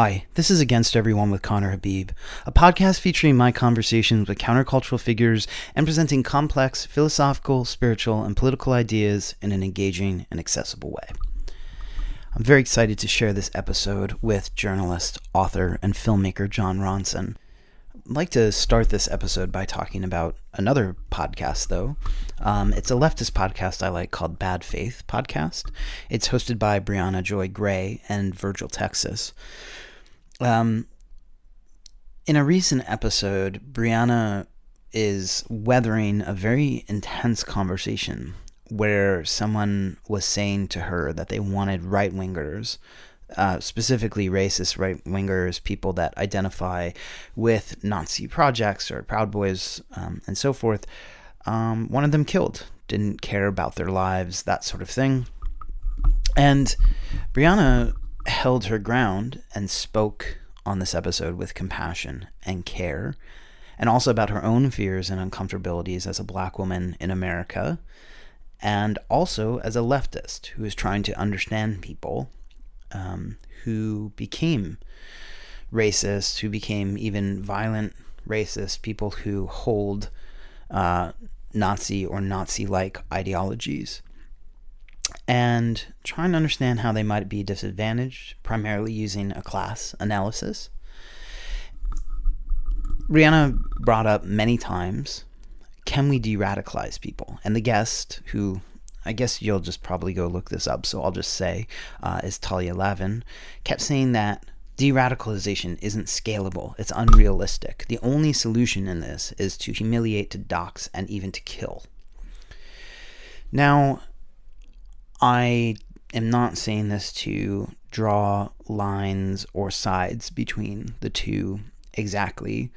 Hi, this is Against Everyone with Conner Habib, a podcast featuring my conversations with countercultural figures and presenting complex philosophical, spiritual, and political ideas in an engaging and accessible way. I'm very excited to share this episode with journalist, author, and filmmaker Jon Ronson. I'd like to start this episode by talking about another podcast, though. Um, it's a leftist podcast I like called Bad Faith Podcast. It's hosted by Briahna Joy Gray and Virgil Texas. Um, in a recent episode, Briahna is weathering a very intense conversation where someone was saying to her that they wanted right wingers, uh, specifically racist right wingers, people that identify with Nazi projects or Proud Boys um, and so forth. Um, of them killed, didn't care about their lives, that sort of thing. And Briahna held her ground and spoke on this episode with compassion and care, and also about her own fears and uncomfortabilities as a black woman in America, and also as a leftist who is trying to understand people um, who became racist, who became even violent racist, people who hold uh, Nazi or Nazi like ideologies and trying to understand how they might be disadvantaged, primarily using a class analysis. Briahna brought up many times can we de radicalize people? And the guest, who I guess you'll just probably go look this up, so I'll just say uh, is Talia Lavin, kept saying that de radicalization isn't scalable, it's unrealistic. The only solution in this is to humiliate, to dox, and even to kill. Now, I am not saying this to draw lines or sides between the two exactly.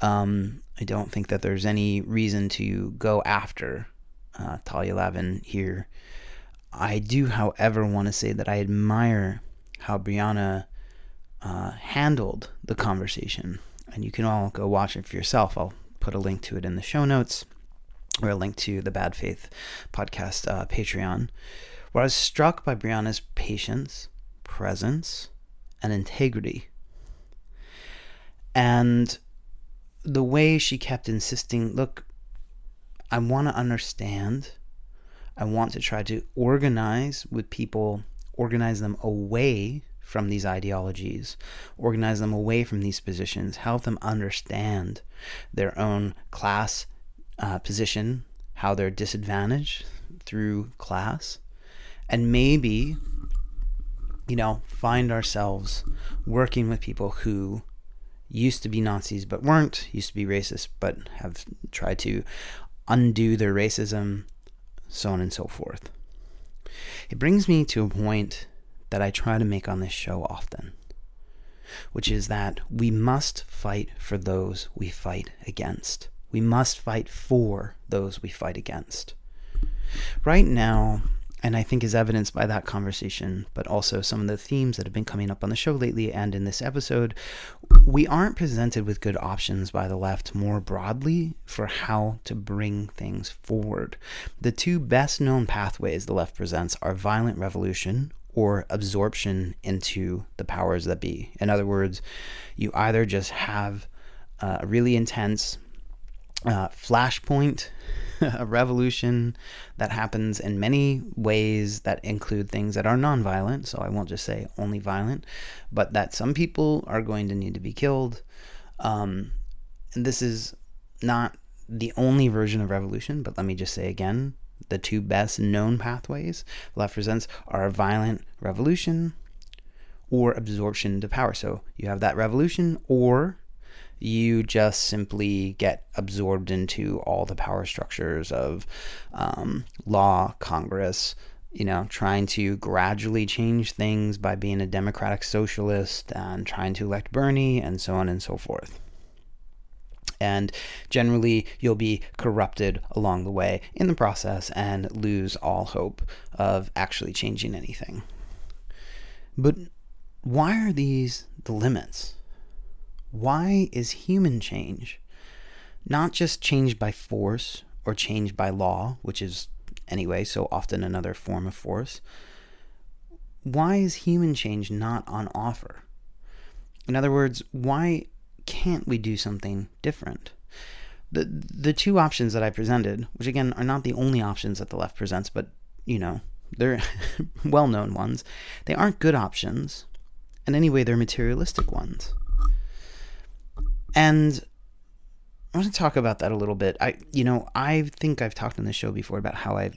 Um, I don't think that there's any reason to go after uh, Talia Lavin here. I do, however, want to say that I admire how Briahna uh, handled the conversation. And you can all go watch it for yourself. I'll put a link to it in the show notes or a link to the Bad Faith podcast uh, Patreon where I was struck by Briahna's patience, presence, and integrity. And the way she kept insisting, look, I want to understand. I want to try to organize with people, organize them away from these ideologies, organize them away from these positions, help them understand their own class uh, position, how they're disadvantaged through class, and maybe you know find ourselves working with people who used to be Nazis but weren't, used to be racist but have tried to undo their racism, so on and so forth. It brings me to a point that I try to make on this show often, which is that we must fight for those we fight against. We must fight for those we fight against. Right now, and I think is evidenced by that conversation, but also some of the themes that have been coming up on the show lately and in this episode, we aren't presented with good options by the left more broadly for how to bring things forward. The two best known pathways the left presents are violent revolution or absorption into the powers that be. In other words, you either just have a really intense uh, flashpoint a revolution that happens in many ways that include things that are nonviolent. So I won't just say only violent, but that some people are going to need to be killed. Um, and this is not the only version of revolution, but let me just say again the two best known pathways left presents are violent revolution or absorption to power. So you have that revolution or you just simply get absorbed into all the power structures of um, law, Congress, you know, trying to gradually change things by being a democratic socialist and trying to elect Bernie and so on and so forth. And generally, you'll be corrupted along the way in the process and lose all hope of actually changing anything. But why are these the limits? Why is human change not just changed by force or changed by law, which is anyway so often another form of force? Why is human change not on offer? In other words, why can't we do something different? The, the two options that I presented, which again are not the only options that the left presents, but you know, they're well known ones, they aren't good options. And anyway, they're materialistic ones. And I want to talk about that a little bit. I, you know, I think I've talked on the show before about how I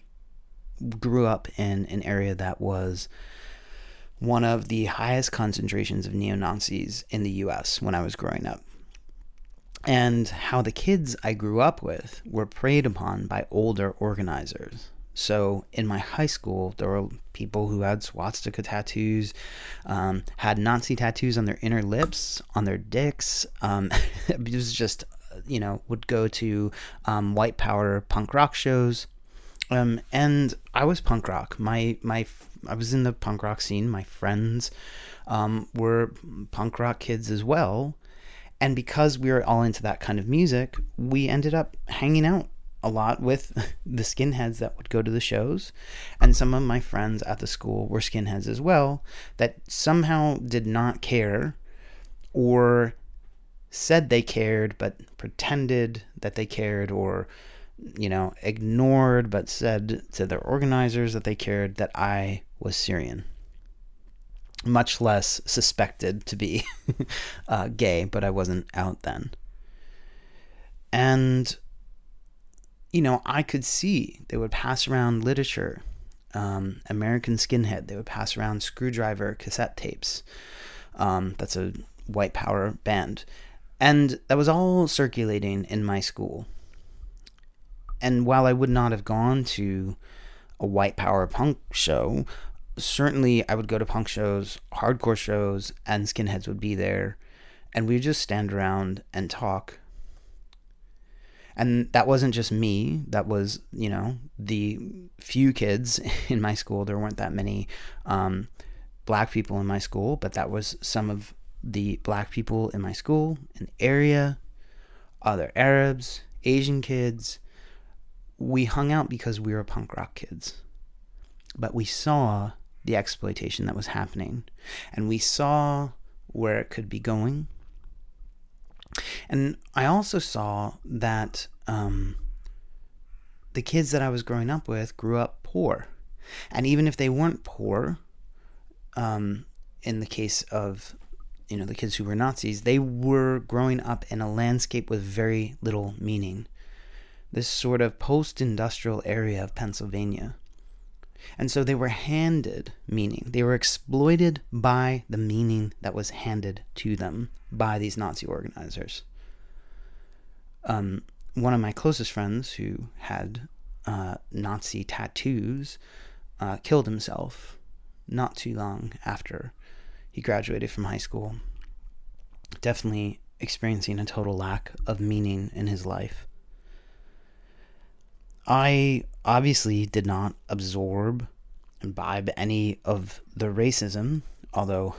grew up in an area that was one of the highest concentrations of neo Nazis in the US when I was growing up. And how the kids I grew up with were preyed upon by older organizers. So in my high school, there were people who had swastika tattoos, um, had Nazi tattoos on their inner lips, on their dicks. Um, it was just, you know, would go to um, white power punk rock shows. Um, and I was punk rock. My my I was in the punk rock scene. My friends um, were punk rock kids as well. And because we were all into that kind of music, we ended up hanging out a lot with the skinheads that would go to the shows. And some of my friends at the school were skinheads as well that somehow did not care or said they cared but pretended that they cared or you know ignored but said to their organizers that they cared that I was Syrian much less suspected to be uh, gay but I wasn't out then and you know, I could see they would pass around literature, um, American Skinhead. They would pass around Skrewdriver cassette tapes. Um, that's a white power band. And that was all circulating in my school. And while I would not have gone to a white power punk show, certainly I would go to punk shows, hardcore shows, and skinheads would be there. And we would just stand around and talk and that wasn't just me. That was you know the few kids in my school. There weren't that many um, black people in my school but that was some of the black people in my school in the area other arabs asian kids. We hung out because we were punk rock kids but we saw the exploitation that was happening. And we saw where it could be going and I also saw that um, the kids that I was growing up with grew up poor. And even if they weren't poor, um, in the case of you know the kids who were Nazis, they were growing up in a landscape with very little meaning. This sort of post-industrial area of Pennsylvania. And so they were handed meaning. They were exploited by the meaning that was handed to them by these Nazi organizers. Um, one of my closest friends who had uh, Nazi tattoos uh, killed himself not too long after he graduated from high school. Definitely experiencing a total lack of meaning in his life. I obviously did not absorb, imbibe any of the racism, although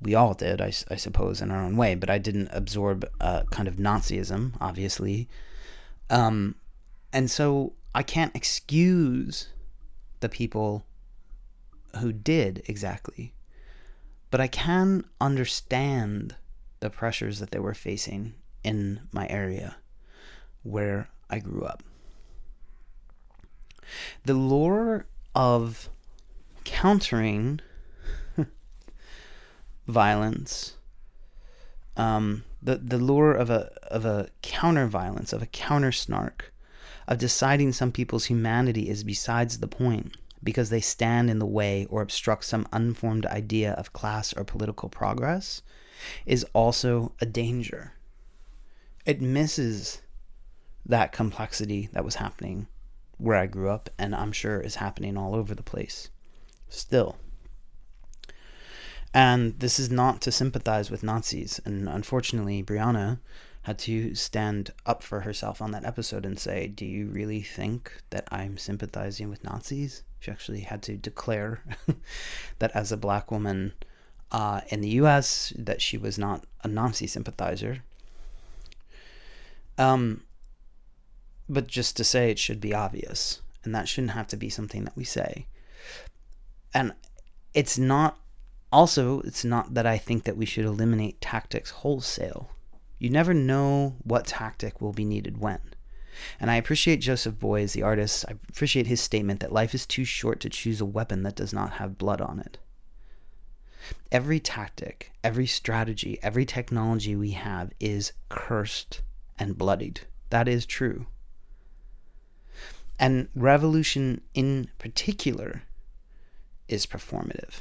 we all did, I, I, suppose, in our own way, but I didn't absorb uh, kind of Nazism, obviously. Um, and so I can't excuse the people who did exactly, but I can understand the pressures that they were facing in my area where I grew up. The lure of countering violence, um, the the lure of a of a counter violence, of a counter snark, of deciding some people's humanity is besides the point because they stand in the way or obstruct some unformed idea of class or political progress, is also a danger. It misses that complexity that was happening where I grew up, and I'm sure is happening all over the place still. And this is not to sympathize with Nazis. And unfortunately, Briahna had to stand up for herself on that episode and say, Do you really think that I'm sympathizing with Nazis? She actually had to declare that as a black woman uh, in the US, that she was not a Nazi sympathizer. Um, but just to say it should be obvious, and that shouldn't have to be something that we say. And it's not Also, it's not that I think that we should eliminate tactics wholesale. You never know what tactic will be needed when. And I appreciate Joseph Beuys, the artist. I appreciate his statement that life is too short to choose a weapon that does not have blood on it. Every tactic, every strategy, every technology we have is cursed and bloodied. That is true. And revolution in particular is performative.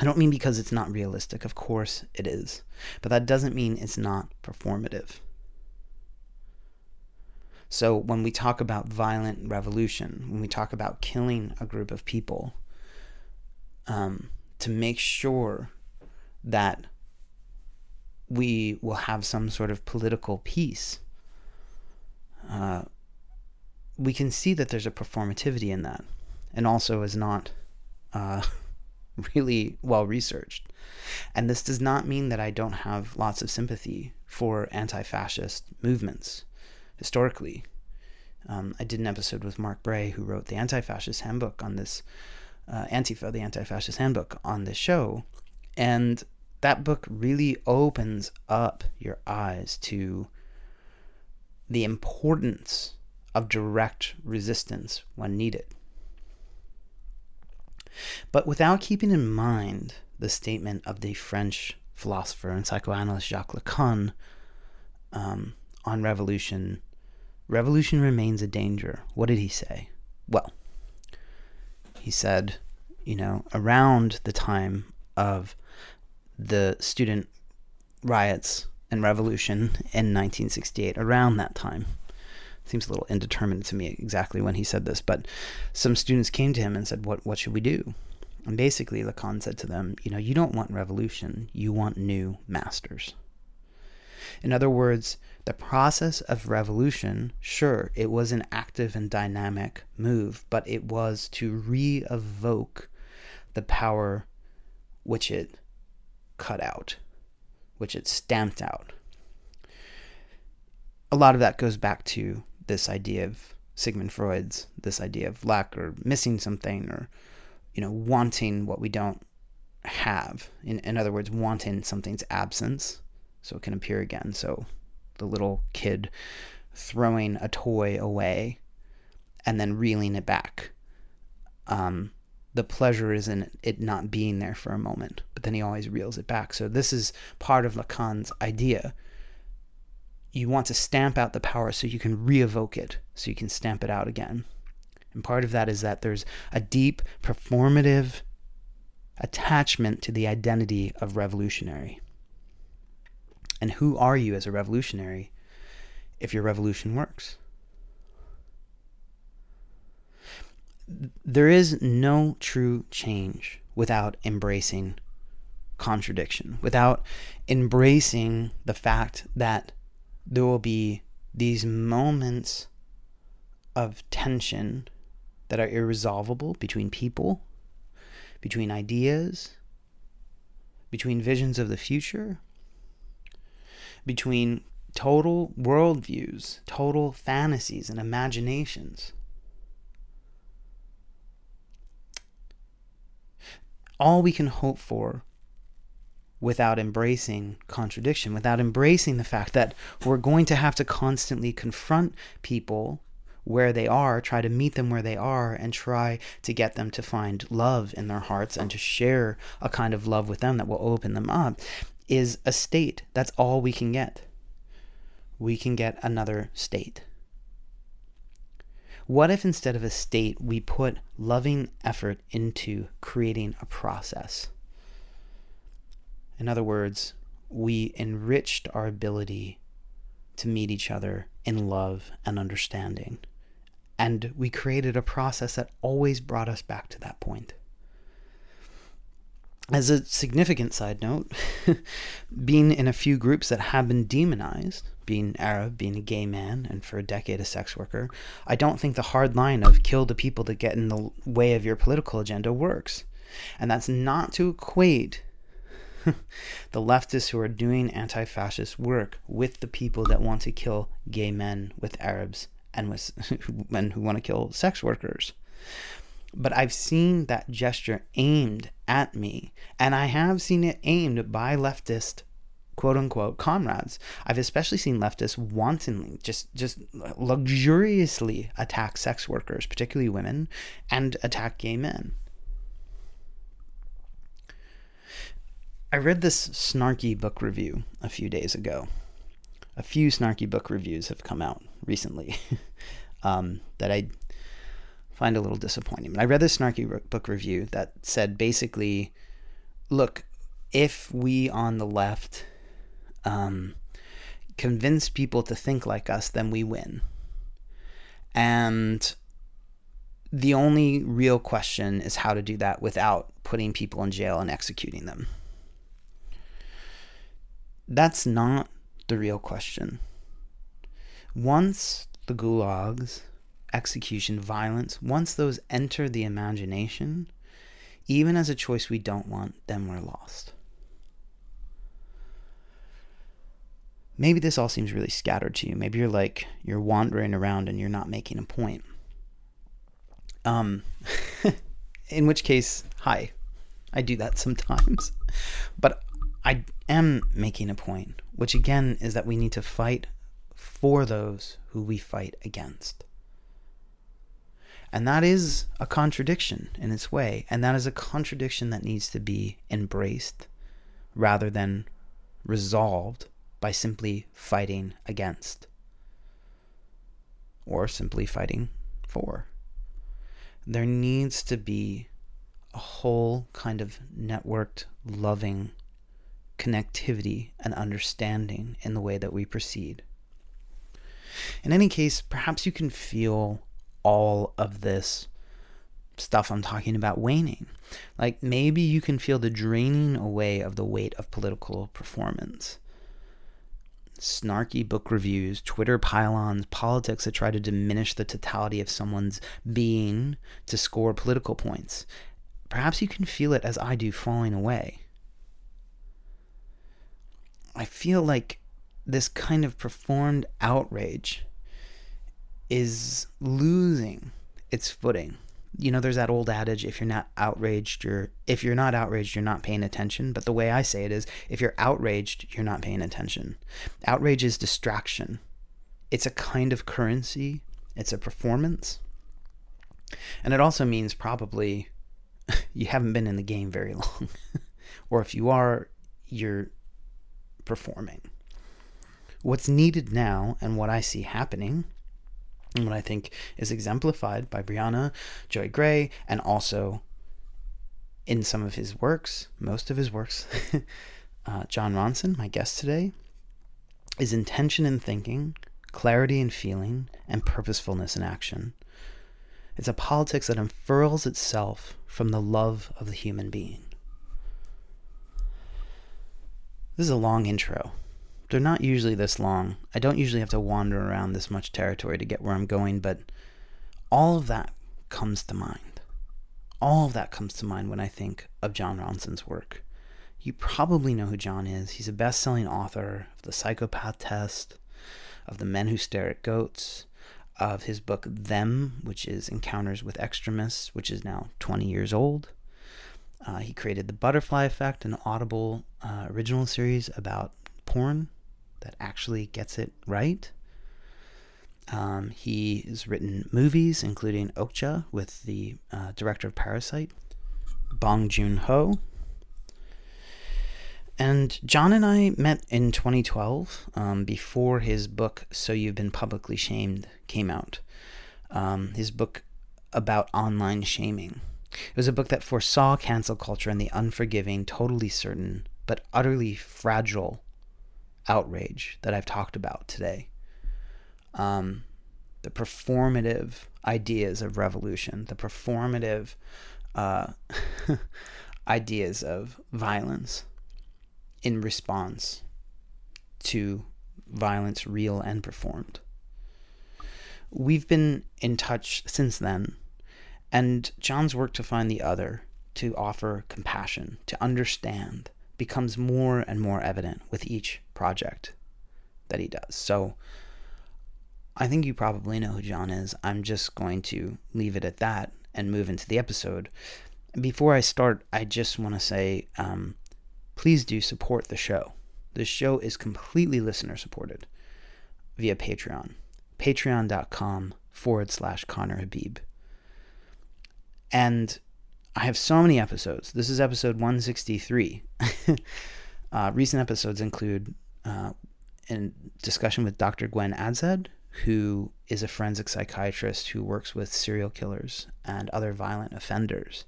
I don't mean because it's not realistic. Of course it is. But that doesn't mean it's not performative. So when we talk about violent revolution, when we talk about killing a group of people, um, to make sure that we will have some sort of political peace, uh, we can see that there's a performativity in that, and also is not uh, really well researched. And this does not mean that I don't have lots of sympathy for anti fascist movements historically. Um, I did an episode with Mark Bray, who wrote the Anti Fascist Handbook on this, uh, Antifa, the Anti Fascist Handbook on this show. And that book really opens up your eyes to the importance of direct resistance when needed. But without keeping in mind the statement of the French philosopher and psychoanalyst Jacques Lacan um, on revolution, revolution remains a danger. What did he say? Well, he said, you know, around the time of the student riots and revolution in 1968, around that time, seems a little indeterminate to me exactly when he said this, but some students came to him and said, "What what should we do?" And basically, Lacan said to them, "You know, you don't want revolution; you want new masters." In other words, the process of revolution, sure, it was an active and dynamic move, but it was to re evoke the power which it cut out, which it stamped out. A lot of that goes back to this idea of Sigmund Freud's this idea of lack or missing something or you know wanting what we don't have. In, in other words wanting something's absence so it can appear again. So the little kid throwing a toy away and then reeling it back. Um, the pleasure is in it not being there for a moment but then he always reels it back. So this is part of lacan's idea you want to stamp out the power so you can re-evoke it, so you can stamp it out again. And part of that is that there's a deep performative attachment to the identity of revolutionary. And who are you as a revolutionary if your revolution works? There is no true change without embracing contradiction, without embracing the fact that there will be these moments of tension that are irresolvable between people, between ideas, between visions of the future, between total worldviews, total fantasies and imaginations. All we can hope for without embracing contradiction, without embracing the fact that we're going to have to constantly confront people where they are, try to meet them where they are, and try to get them to find love in their hearts and to share a kind of love with them that will open them up, is a state. That's all we can get. We can get another state. What if instead of a state, we put loving effort into creating a process? In other words, we enriched our ability to meet each other in love and understanding. And we created a process that always brought us back to that point. As a significant side note, being in a few groups that have been demonized, being Arab, being a gay man, and for a decade a sex worker, I don't think the hard line of kill the people that get in the way of your political agenda works. And that's not to equate the leftists who are doing anti fascist work with the people that want to kill gay men, with Arabs, and with men who want to kill sex workers. But I've seen that gesture aimed at me. And I have seen it aimed by leftist quote unquote comrades. I've especially seen leftists wantonly, just just luxuriously attack sex workers, particularly women, and attack gay men. I read this snarky book review a few days ago. A few snarky book reviews have come out recently um, that I find a little disappointing. But I read this snarky book review that said basically, look, if we on the left um, convince people to think like us, then we win. And the only real question is how to do that without putting people in jail and executing them. That's not the real question. Once the gulags, execution, violence, once those enter the imagination, even as a choice we don't want, then we're lost. maybe this all seems really scattered to you. Maybe you're like you're wandering around and you're not making a point. Um, in which case, hi, I do that sometimes, but I am making a point, which again is that we need to fight for those who we fight against. And that is a contradiction in its way, and that is a contradiction that needs to be embraced rather than resolved by simply fighting against or simply fighting for. There needs to be a whole kind of networked, loving connectivity and understanding in the way that we proceed. In any case, perhaps you can feel all of this stuff I'm talking about waning. Like maybe you can feel the draining away of the weight of political performance snarky book reviews, Twitter pylons, politics that try to diminish the totality of someone's being to score political points. Perhaps you can feel it as I do falling away. I feel like this kind of performed outrage is losing its footing. You know there's that old adage if you're not outraged you're if you're not outraged you're not paying attention. But the way i say it is if you're outraged you're not paying attention. Outrage is distraction. It's a kind of currency. It's a performance. And it also means probably you haven't been in the game very long. Or if you are you're performing what's needed now and what i see happening and what I think is exemplified by Briahna, Joy Gray, and also in some of his works, most of his works, uh, Jon Ronson, my guest today, is intention in thinking, clarity in feeling, and purposefulness in action. It's a politics that unfurls itself from the love of the human being. This is a long intro, they're not usually this long. I don't usually have to wander around this much territory to get where I'm going, but all of that comes to mind. All of that comes to mind when I think of Jon Ronson's work. You probably know who Jon is. He's a best selling author of The Psychopath Test, of The Men Who Stare at Goats, of his book Them, which is Encounters with Extremists, which is now 20 years old. Uh, he created The Butterfly Effect, an Audible uh, original series about porn that actually gets it right. Um, he has written movies, including Okja with the uh, director of Parasite, Bong Joon Ho. And Jon and I met in 2012 um, before his book, So You've Been Publicly Shamed, came out. Um, his book about online shaming. It was a book that foresaw cancel culture and the unforgiving, totally certain, but utterly fragile outrage that I've talked about today. Um, the performative ideas of revolution, the performative uh, ideas of violence in response to violence, real and performed. We've been in touch since then, and Jon's work to find the other, to offer compassion, to understand, becomes more and more evident with each project that he does. So I think you probably know who Jon is. I'm just going to leave it at that and move into the episode. before I start, I just want to say um, please do support the show. The show is completely listener supported via Patreon. Patreon.com forward slash Conner Habib. And I have so many episodes. This is episode 163. uh, recent episodes include uh, a discussion with Dr. Gwen Adshead, who is a forensic psychiatrist who works with serial killers and other violent offenders.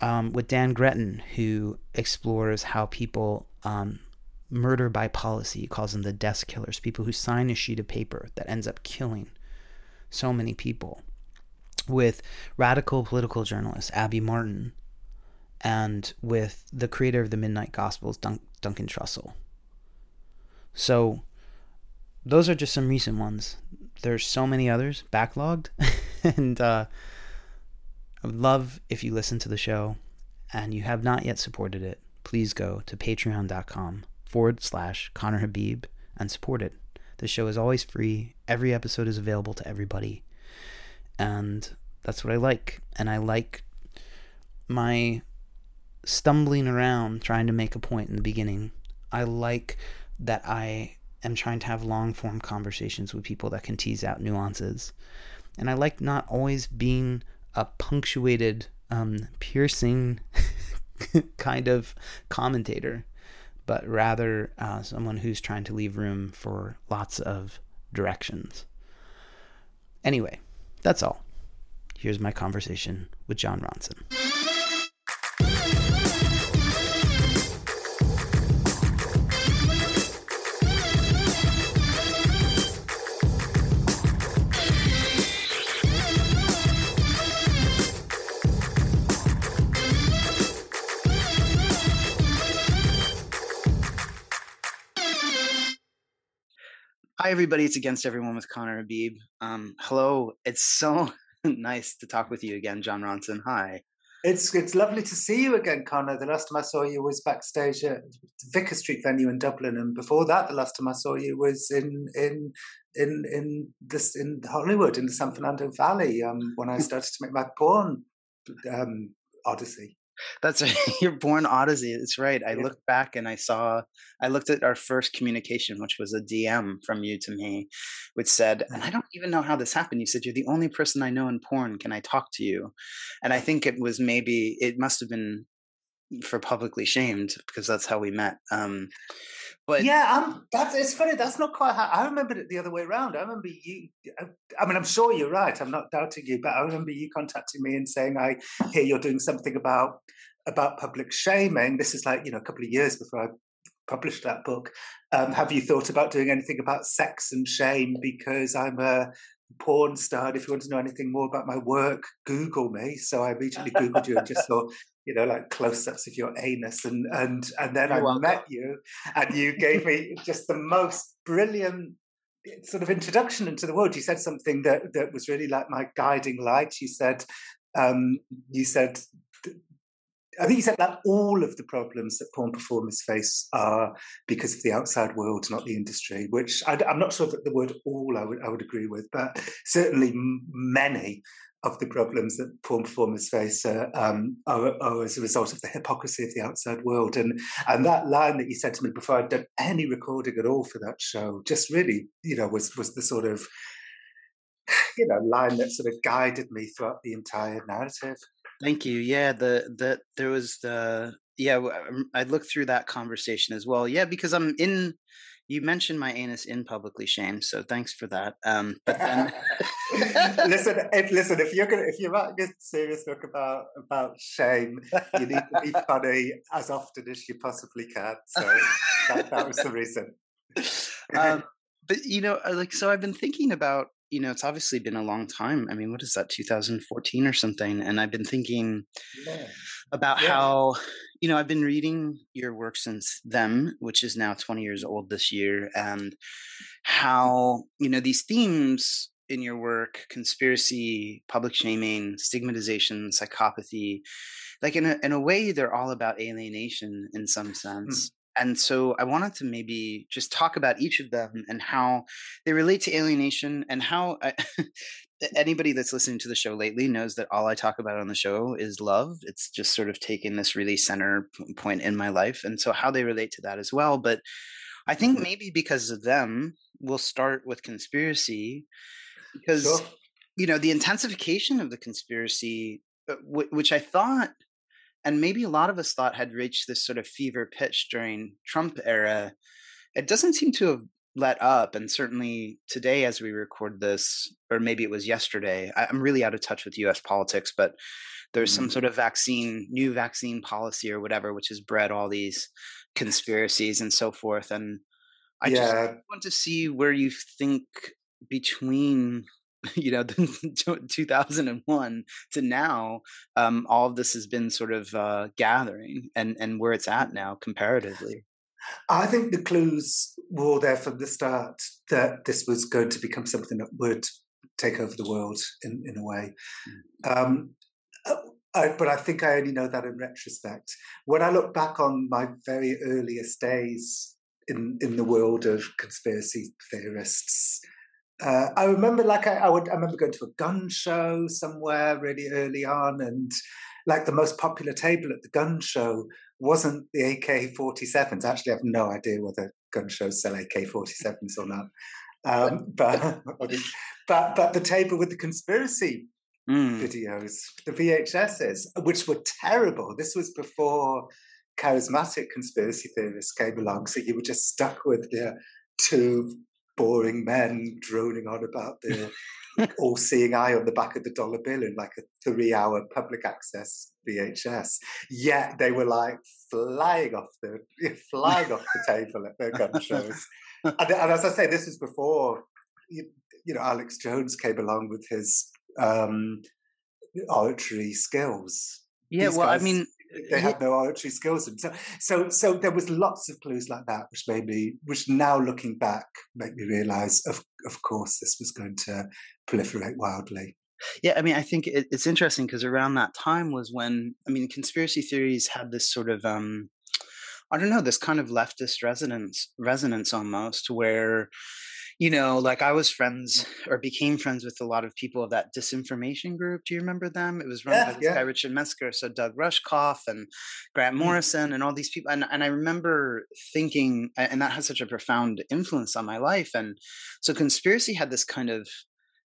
Um, with Dan Gretton, who explores how people um, murder by policy. He calls them the desk killers, people who sign a sheet of paper that ends up killing so many people. With radical political journalist Abby Martin, and with the creator of the Midnight Gospels, Dun- Duncan Trussell. So, those are just some recent ones. There's so many others backlogged, and uh, I would love if you listen to the show and you have not yet supported it. Please go to patreon.com forward slash Conner Habib and support it. The show is always free. Every episode is available to everybody. And that's what I like. And I like my stumbling around trying to make a point in the beginning. I like that I am trying to have long form conversations with people that can tease out nuances. And I like not always being a punctuated, um, piercing kind of commentator but rather uh, someone who's trying to leave room for lots of directions. Anyway, that's all. Here's my conversation with Jon Ronson. Hi, everybody. It's Against Everyone with Conner Habib. Um, hello. It's so nice to talk with you again, Jon Ronson. Hi. It's it's lovely to see you again, Conner. The last time I saw you was backstage at Vicar Street venue in Dublin, and before that, the last time I saw you was in in in in this in Hollywood in the San Fernando Valley um, when I started to make my porn um, odyssey. That's your born odyssey. It's right. I yeah. looked back and I saw, I looked at our first communication, which was a DM from you to me, which said, and I mm-hmm. don't even know how this happened. You said, You're the only person I know in porn. Can I talk to you? And I think it was maybe, it must have been for publicly shamed because that's how we met. Um, but yeah, um, that's it's funny. That's not quite how I remember it the other way around. I remember you. I mean, I'm sure you're right. I'm not doubting you, but I remember you contacting me and saying, "I hear you're doing something about about public shaming." This is like you know a couple of years before I published that book. Um, have you thought about doing anything about sex and shame? Because I'm a porn star. If you want to know anything more about my work, Google me. So I immediately Googled you and just saw you know, like close-ups of your anus, and and and then You're I welcome. met you, and you gave me just the most brilliant sort of introduction into the world. You said something that that was really like my guiding light. You said, um, you said. I think you said that all of the problems that porn performers face are because of the outside world, not the industry. Which I, am not sure that the word "all" I would I would agree with, but certainly many of the problems that porn performers face uh, um, are, are, as a result of the hypocrisy of the outside world. And and that line that you said to me before I'd done any recording at all for that show just really, you know, was was the sort of you know line that sort of guided me throughout the entire narrative. Thank you. Yeah, the the there was the yeah I looked through that conversation as well. Yeah, because I'm in you mentioned my anus in publicly shamed, so thanks for that. Um, but then, listen, if, listen, if you're gonna, if you're writing a serious book about about shame, you need to be funny as often as you possibly can. So that, that was the reason. um, but you know, uh, like, so I've been thinking about, you know, it's obviously been a long time. I mean, what is that, 2014 or something? And I've been thinking yeah. about yeah. how you know, I've been reading your work since them, which is now 20 years old this year, and how, you know, these themes in your work conspiracy, public shaming, stigmatization, psychopathy like in a, in a way, they're all about alienation in some hmm. sense. Mm. And so I wanted to maybe just talk about each of them and how they relate to alienation and how I, anybody that's listening to the show lately knows that all I talk about on the show is love. It's just sort of taken this really center point in my life, and so how they relate to that as well. But I think mm-hmm. maybe because of them, we'll start with conspiracy because sure. you know the intensification of the conspiracy, uh, which I thought, and maybe a lot of us thought had reached this sort of fever pitch during Trump era. It doesn't seem to have let up and certainly today as we record this or maybe it was yesterday i'm really out of touch with us politics but there's mm-hmm. some sort of vaccine new vaccine policy or whatever which has bred all these conspiracies and so forth and i yeah. just want to see where you think between you know 2001 to now um, all of this has been sort of uh, gathering and and where it's at now comparatively I think the clues were all there from the start that this was going to become something that would take over the world in, in a way. Mm. Um, uh, I, but I think I only know that in retrospect. When I look back on my very earliest days in, in the world of conspiracy theorists, uh, I remember like I, I, would I remember going to a gun show somewhere really early on, and like the most popular table at the gun show wasn't the AK 47s. Actually, I have no idea whether gun shows sell AK 47s or not. Um, but, but, but the table with the conspiracy mm. videos, the VHSs, which were terrible. This was before charismatic conspiracy theorists came along. So you were just stuck with the two boring men droning on about the all seeing eye on the back of the dollar bill in like a three hour public access VHS. Yet they were like flying off the flying off the table at their gun shows. And, and, as I say, this is before you, you, know Alex Jones came along with his um, oratory skills. Yeah, These well, guys, I mean, they had no oratory skills. And so, so, so there was lots of clues like that, which made me, which now looking back, make me realise, of of course, this was going to proliferate wildly. Yeah, I mean, I think it, it's interesting because around that time was when, I mean, conspiracy theories had this sort of, um, I don't know, this kind of leftist resonance, resonance almost, where you know, like I was friends or became friends with a lot of people of that disinformation group. Do you remember them? It was run yeah, by this yeah. guy Richard Metzger, so Doug Rushkoff and Grant mm. Morrison and all these people. And and I remember thinking, and that has such a profound influence on my life. And so conspiracy had this kind of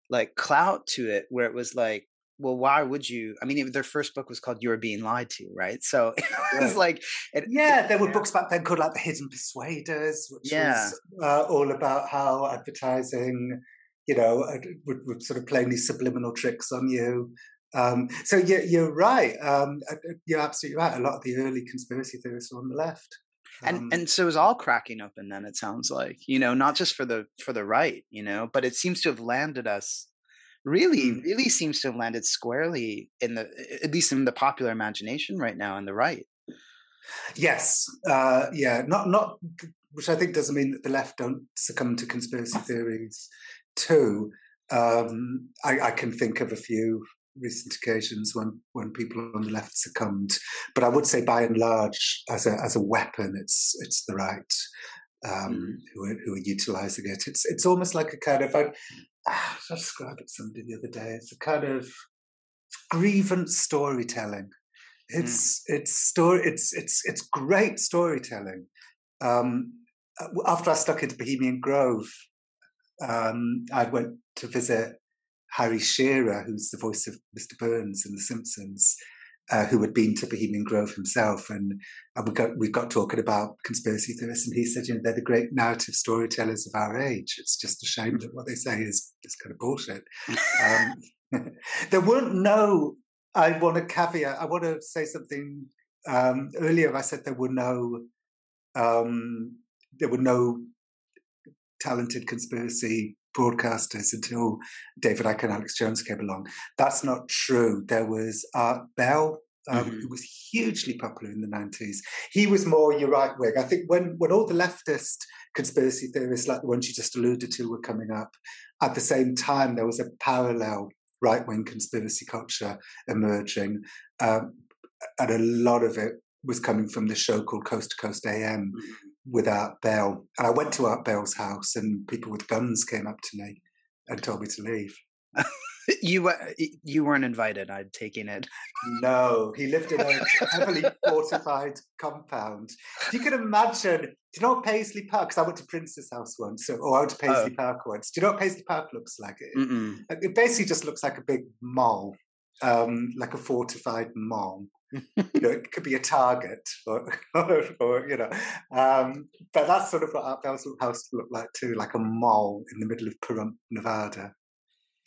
like clout to it, where it was like, well, why would you? I mean, their first book was called "You're Being Lied to," right? So it was like, it, yeah, there were yeah. books back then called like "The Hidden Persuaders," which yeah. was uh, all about how advertising, you know, uh, would, would, sort of play these subliminal tricks on you. Um, so yeah, you're right. Um, uh, uh, you're absolutely right. A lot of the early conspiracy theorists were on the left. and um, and so it was all cracking open then it sounds like you know not just for the for the right you know but it seems to have landed us really mm. really seems to have landed squarely in the at least in the popular imagination right now on the right yes uh, yeah not not which i think doesn't mean that the left don't succumb to conspiracy theories too um, I, I, can think of a few recent occasions when when people on the left succumbed but i would say by and large as a as a weapon it's it's the right um, mm. who, are, who are utilizing it it's it's almost like a kind of I, I described it to somebody the other day. It's a kind of grievance storytelling. Hmm. It's mm. it's story. It's it's it's great storytelling. Um, uh, after I stuck into Bohemian Grove, um, I went to visit Harry Shearer, who's the voice of Mr. Burns in The Simpsons, uh, who had been to Bohemian Grove himself, and, and we got we got talking about conspiracy theorists, and he said, you know, they're the great narrative storytellers of our age. It's just a shame that what they say is is kind of bullshit. um, there weren't no. I want to caveat. I want to say something. Um, earlier, I said there were no. Um, there were no talented conspiracy broadcasters until David Icke and Alex Jones came along. That's not true. There was Art Bell, um, mm-hmm. who was hugely popular in the 90s. He was more your right wing. I think when, when all the leftist conspiracy theorists, like the ones you just alluded to, were coming up, at the same time, there was a parallel right wing conspiracy culture emerging. Um, and a lot of it was coming from the show called Coast to Coast AM, mm-hmm with Art Bell. And I went to Art Bell's house, and people with guns came up to me and told me to leave. you uh, you weren't invited. I'm taking it. No, he lived in a heavily fortified compound. You can imagine. Do you know what Paisley Park? Because I went to Prince's house once, or I went to Paisley oh. Park once. Do you know what Paisley Park looks like? It, it basically just looks like a big mall, um, like a fortified mall. you know, it could be a target, or, or, or you know, um, but that's sort of what our house looked like too, like a mall in the middle of Pahrump, Nevada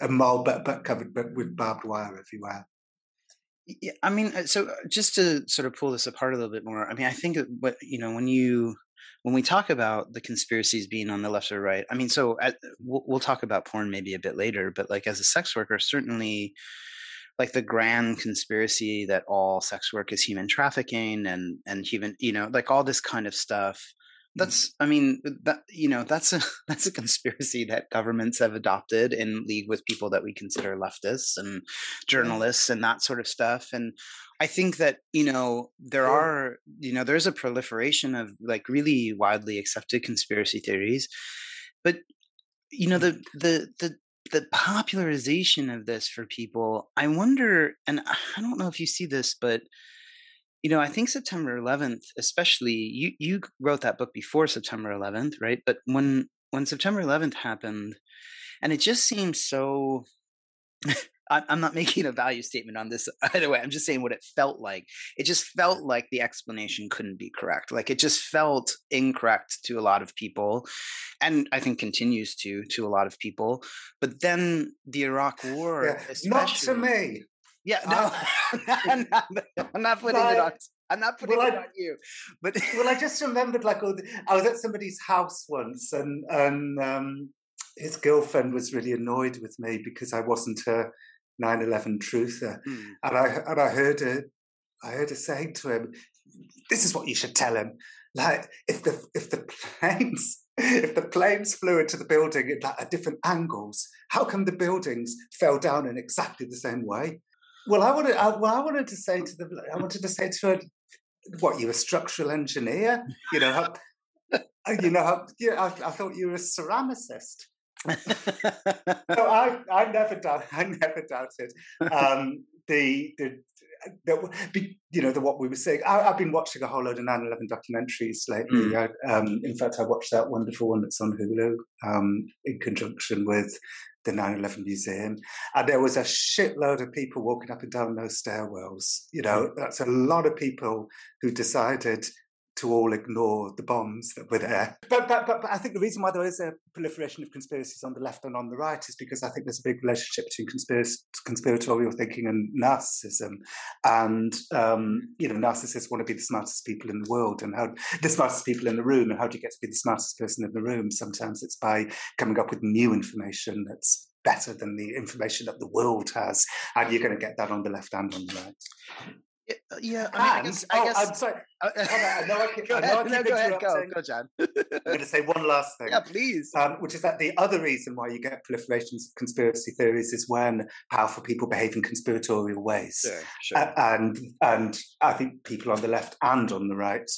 a mole, but but covered but with barbed wire everywhere. Yeah, I mean, uh, so uh, just to sort of pull this apart a little bit more, I mean, I think what you know when you when we talk about the conspiracies being on the left or right, I mean, so at, we'll, we'll talk about porn maybe a bit later, but like as a sex worker, certainly like the grand conspiracy that all sex work is human trafficking and and human you know like all this kind of stuff that's i mean that you know that's a that's a conspiracy that governments have adopted in league with people that we consider leftists and journalists and that sort of stuff. And i think that you know there are you know there's a proliferation of like really widely accepted conspiracy theories. But you know hmm. the the the the popularization of this for people i wonder and i don't know if you see this but you know, I think September 11th, especially you you wrote that book before September 11th, right? But when when September 11th happened, and it just seemed so. I'm not making a value statement on this either way. I'm just saying what it felt like. It just felt like the explanation couldn't be correct. Like it just felt incorrect to a lot of people, and I think continues to to a lot of people. But then the Iraq War, yeah, not to me. Yeah, no, I'm, not, I'm not putting it on. I'm not putting well, it I, on you. But well, I just remembered like oh, I was at somebody's house once, and and um, his girlfriend was really annoyed with me because I wasn't a 9/11 truther, mm. and I and I heard her, I heard her saying to him, "This is what you should tell him. Like if the if the planes." If the planes flew into the building at different angles, how come the buildings fell down in exactly the same way? Well, I wanted, I, well, I wanted to say to the, I wanted to say to her, what you a structural engineer? You know, how, uh, you know, how, yeah, I, I thought you were a ceramicist. so I, I never doubt, I never doubted um, the, the, the, you know, the what we were saying. I, have been watching a whole load of 9/11 documentaries lately. Mm. I, um, in fact, I watched that wonderful one that's on Hulu um, in conjunction with the 9-11 museum and there was a shitload of people walking up and down those stairwells you know mm. that's a lot of people who decided to all ignore the bombs that were there. But, but, but, but, I think the reason why there is a proliferation of conspiracies on the left and on the right is because I think there's a big relationship between conspiracy, conspiratorial thinking and narcissism. And, um, you know, narcissists want to be the smartest people in the world and how the smartest people in the room. And how do you get to be the smartest person in the room? Sometimes it's by coming up with new information that's better than the information that the world has. And you're going to get that on the left and on the right. Yeah, uh, I, mean, I guess. I guess I'm sorry. Uh, I know I keep, go ahead. No, go ahead. Go, go, Jon. I'm going to say one last thing. Yeah, please. Um, which is that the other reason why you get proliferations of conspiracy theories is when powerful people behave in conspiratorial ways. Sure, sure. Uh, and and I think people on the left and on the right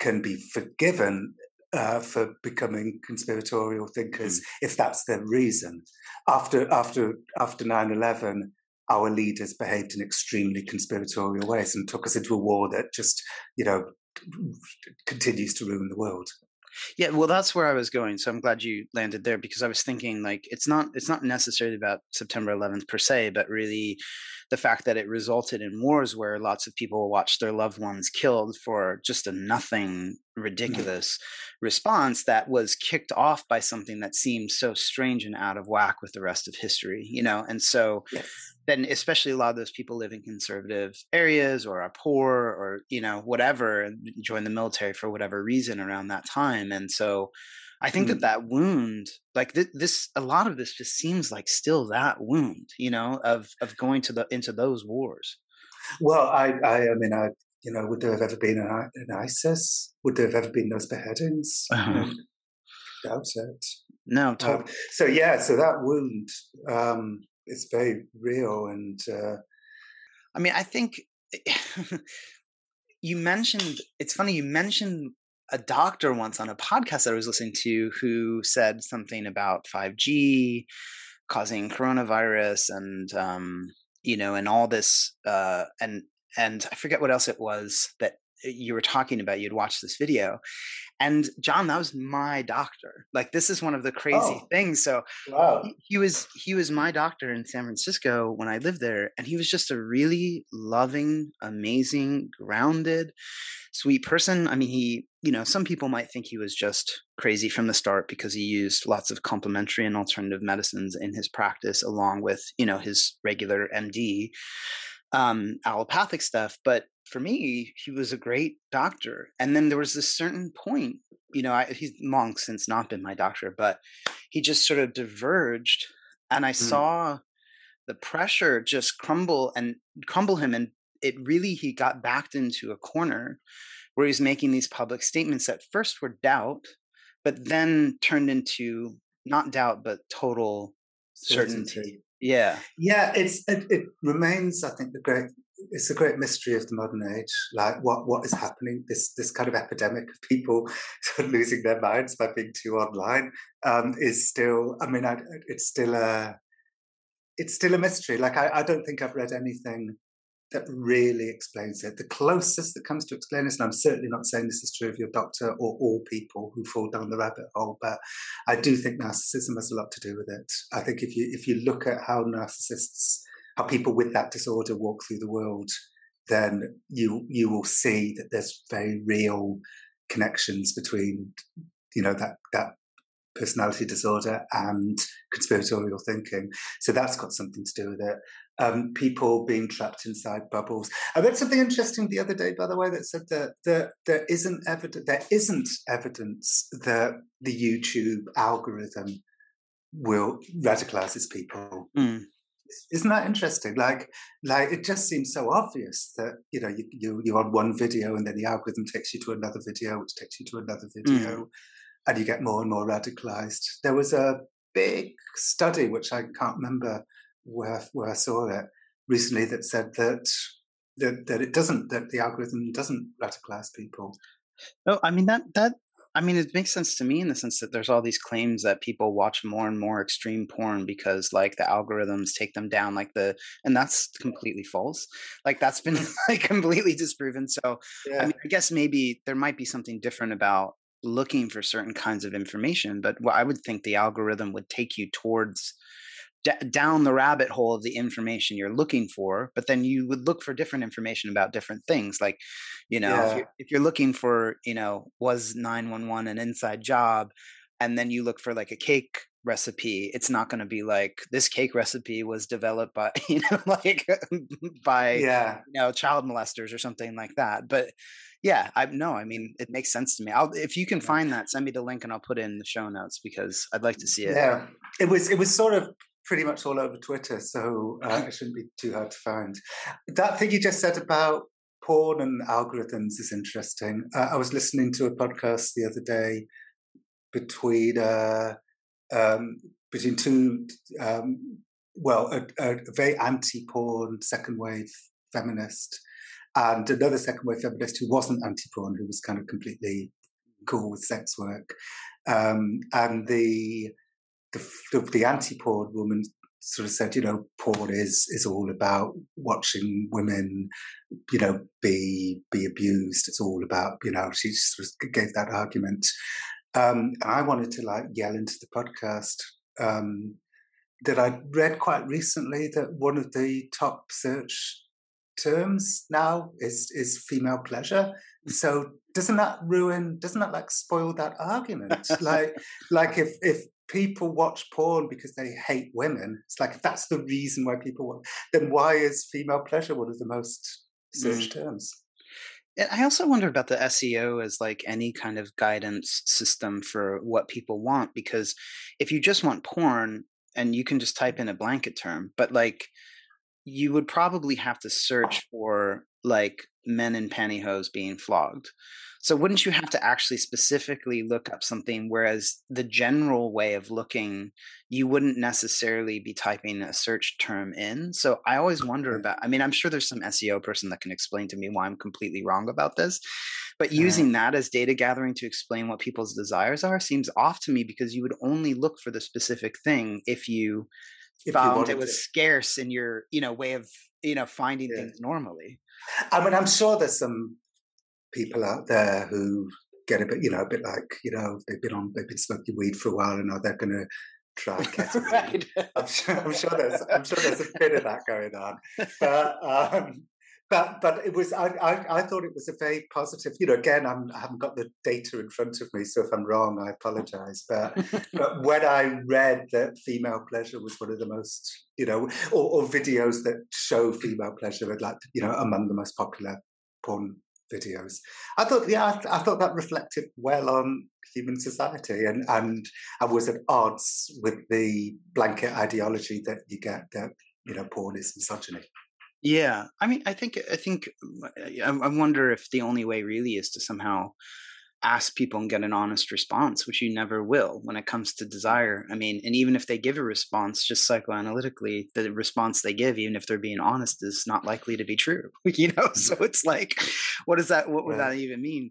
can be forgiven uh, for becoming conspiratorial thinkers mm. if that's their reason. After after after 9-11, our leaders behaved in extremely conspiratorial ways and took us into a war that just, you know, continues to ruin the world. Yeah, well, that's where I was going. So I'm glad you landed there because I was thinking like it's not it's not necessarily about September 11th per se, but really the fact that it resulted in wars where lots of people watched their loved ones killed for just a nothing ridiculous response that was kicked off by something that seemed so strange and out of whack with the rest of history you know and so yes. then especially a lot of those people live in conservative areas or are poor or you know whatever and join the military for whatever reason around that time and so I think mm. that that wound, like th- this, a lot of this just seems like still that wound, you know, of of going to the into those wars. Well, I, I, I mean, I, you know, would there have ever been an, an ISIS? Would there have ever been those beheadings? Uh-huh. Doubt it. No, um. So yeah, so that wound um, is very real, and uh, I mean, I think you mentioned. It's funny you mentioned a doctor once on a podcast that I was listening to who said something about 5G causing coronavirus and um, you know and all this uh, and and I forget what else it was that uh, you were talking about you'd watched this video and Jon that was my doctor like this is one of the crazy oh, things so wow. he, he, was he was my doctor in san francisco when i lived there and he was just a really loving amazing grounded sweet person i mean he you know some people might think he was just crazy from the start because he used lots of complementary and alternative medicines in his practice along with you know his regular md um allopathic stuff but for me, he was a great doctor. And then there was this certain point, you know, I, he's long since not been my doctor, but he just sort of diverged. And I mm. saw the pressure just crumble and crumble him. And it really, he got backed into a corner where he was making these public statements that first were doubt, but then turned into not doubt, but total certainty. certainty. Yeah. Yeah, it's it, it remains, I think, the great it's a great mystery of the modern age. Like what what is happening? This this kind of epidemic of people losing their minds by being too online um, is still. I mean, I, it's still a it's still a mystery. Like I, I don't think I've read anything that really explains it. The closest that comes to explain this, and I'm certainly not saying this is true of your doctor or all people who fall down the rabbit hole, but I do think narcissism has a lot to do with it. I think if you if you look at how narcissists how people with that disorder walk through the world, then you you will see that there's very real connections between you know that that personality disorder and conspiratorial thinking. So that's got something to do with it. Um, people being trapped inside bubbles. I read something interesting the other day, by the way, that said that, that there isn't evidence. There isn't evidence that the YouTube algorithm will radicalizes people. Mm isn't that interesting like like it just seems so obvious that you know you, you you're on one video and then the algorithm takes you to another video which takes you to another video mm. and you get more and more radicalized there was a big study which i can't remember where where i saw it recently that said that that, that it doesn't that the algorithm doesn't radicalize people no i mean that that I mean, it makes sense to me in the sense that there's all these claims that people watch more and more extreme porn because like the algorithms take them down, like the, and that's completely false. Like that's been like completely disproven. So, yeah. I mean, I guess maybe there might be something different about looking for certain kinds of information, but what I would think the algorithm would take you towards d- down the rabbit hole of the information you're looking for but then you would look for different information about different things like you know yeah. if, you're, if you're looking for you know was 911 an inside job and then you look for like a cake recipe it's not going to be like this cake recipe was developed by you know like by yeah. you know child molesters or something like that but yeah i know i mean it makes sense to me. I'll if you can find that send me the link and i'll put it in the show notes because i'd like to see it. Yeah. It was it was sort of pretty much all over Twitter, so uh, it shouldn't be too hard to find. That thing you just said about porn and algorithms is interesting. Uh, I was listening to a podcast the other day between uh, um, between two, um, well, a, a, very anti-porn second wave feminist and another second wave feminist who wasn't anti-porn, who was kind of completely cool with sex work. Um, and the the, the, the anti-porn woman sort of said, you know, porn is is all about watching women, you know, be be abused. It's all about, you know, she sort of gave that argument. Um, and I wanted to like yell into the podcast um, that I read quite recently that one of the top search terms now is is female pleasure. So doesn't that ruin? Doesn't that like spoil that argument? like like if if people watch porn because they hate women. It's like if that's the reason why people watch, then why is female pleasure one of the most searched mm. terms? I also wonder about the SEO as like any kind of guidance system for what people want because if you just want porn and you can just type in a blanket term, but like you would probably have to search for like men in pantyhose being flogged. So wouldn't you mm-hmm. have to actually specifically look up something whereas the general way of looking you wouldn't necessarily be typing a search term in. So I always wonder about I mean I'm sure there's some SEO person that can explain to me why I'm completely wrong about this. But uh-huh. using that as data gathering to explain what people's desires are seems off to me because you would only look for the specific thing if you found it was to. scarce in your you know way of you know finding yeah. things normally. I mean, I'm sure there's some people out there who get a bit, you know, a bit like, you know, they've been on, they've been smoking weed for a while, and now they're going to try ketamine. right. I'm sure, I'm sure there's, I'm sure there's a bit of that going on, but, um, but, but it was, I, I, I thought it was a very positive. You know, again, I'm, I haven't got the data in front of me, so if I'm wrong, I apologise. But, but when I read that female pleasure was one of the most, you know, or, or videos that show female pleasure, would like, you know, among the most popular porn videos. I thought, yeah, I, I, thought that reflected well on human society, and and I was at odds with the blanket ideology that you get that you know porn is misogyny. Yeah, I mean, I think I think I, I wonder if the only way really is to somehow ask people and get an honest response, which you never will when it comes to desire. I mean, and even if they give a response, just psychoanalytically, the response they give, even if they're being honest, is not likely to be true. You know, so mm-hmm. it's like, what does that? What would that even mean?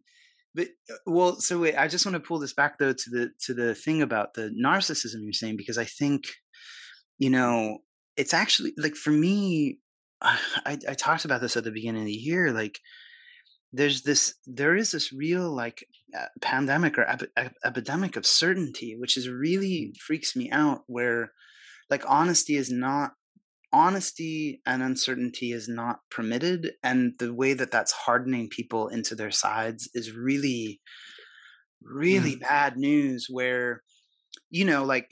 But uh, well, so wait, I just want to pull this back though to the to the thing about the narcissism you're saying because I think, you know, it's actually like for me, I, I talked about this at the beginning of the year, like there's this there is this real like pandemic or ep- epidemic of certainty which is really freaks me out where like honesty is not honesty and uncertainty is not permitted and the way that that's hardening people into their sides is really really mm. bad news where you know like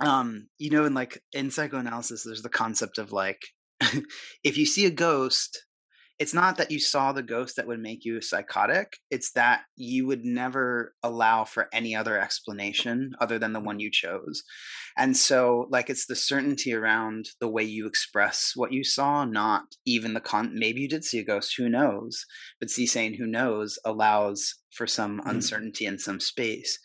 um you know in like in psychoanalysis there's the concept of like if you see a ghost it's not that you saw the ghost that would make you psychotic it's that you would never allow for any other explanation other than the one you chose. And so like it's the certainty around the way you express what you saw not even the con maybe you did see a ghost who knows? But see saying who knows allows for some mm-hmm. uncertainty and some space.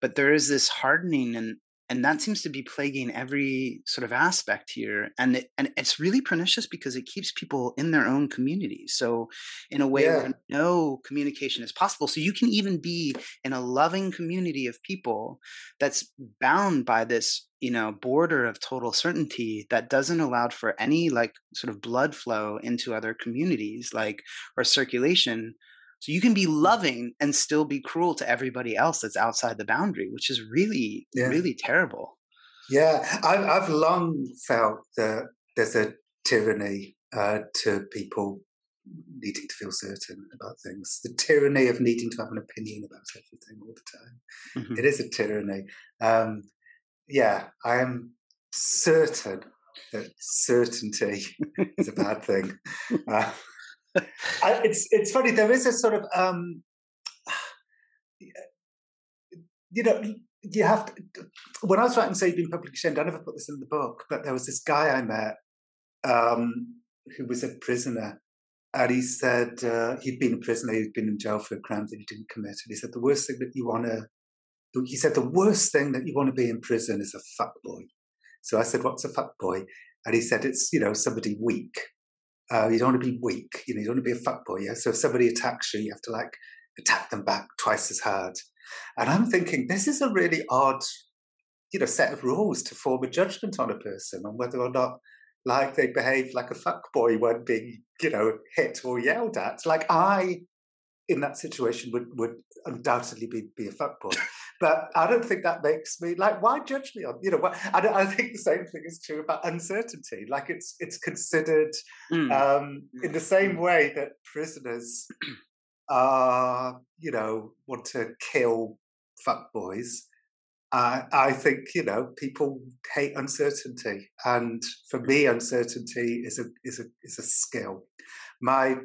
But there is this hardening and and that seems to be plaguing every sort of aspect here and it, and it's really pernicious because it keeps people in their own communities so in a way yeah. where no communication is possible so you can even be in a loving community of people that's bound by this you know border of total certainty that doesn't allow for any like sort of blood flow into other communities like or circulation so you can be loving and still be cruel to everybody else that's outside the boundary, which is really, yeah. really terrible. Yeah, I've, I've long felt that there's a tyranny uh, to people needing to feel certain about things. The tyranny of needing to have an opinion about everything all the time. Mm-hmm. It is a tyranny. Um, yeah, I am certain that certainty is a bad thing. Uh, It's it's funny. There is a sort of um, you know you have to, when I was writing "So You've Been Publicly Shamed," I never put this in the book, but there was this guy I met um, who was a prisoner, and he said uh, he'd been a prisoner, he'd been in jail for crimes that he didn't commit, and he said the worst thing that you want to he said the worst thing that you want to be in prison is a fuck boy. So I said, "What's a fuck boy?" And he said, "It's you know somebody weak." Uh, you don't want to be weak. You know, you don't want to be a fuckboy. Yeah. So if somebody attacks you, you have to like attack them back twice as hard. And I'm thinking this is a really odd, you know, set of rules to form a judgment on a person on whether or not like they behave like a fuckboy when being, you know, hit or yelled at. Like I, in that situation, would would undoubtedly be be a fuckboy. But I don't think that makes me like why judge me on you know what I, I think the same thing is true about uncertainty. Like it's it's considered mm. um, in the same way that prisoners uh, you know want to kill fuck boys. Uh, I think you know people hate uncertainty, and for me, uncertainty is a is a is a skill. My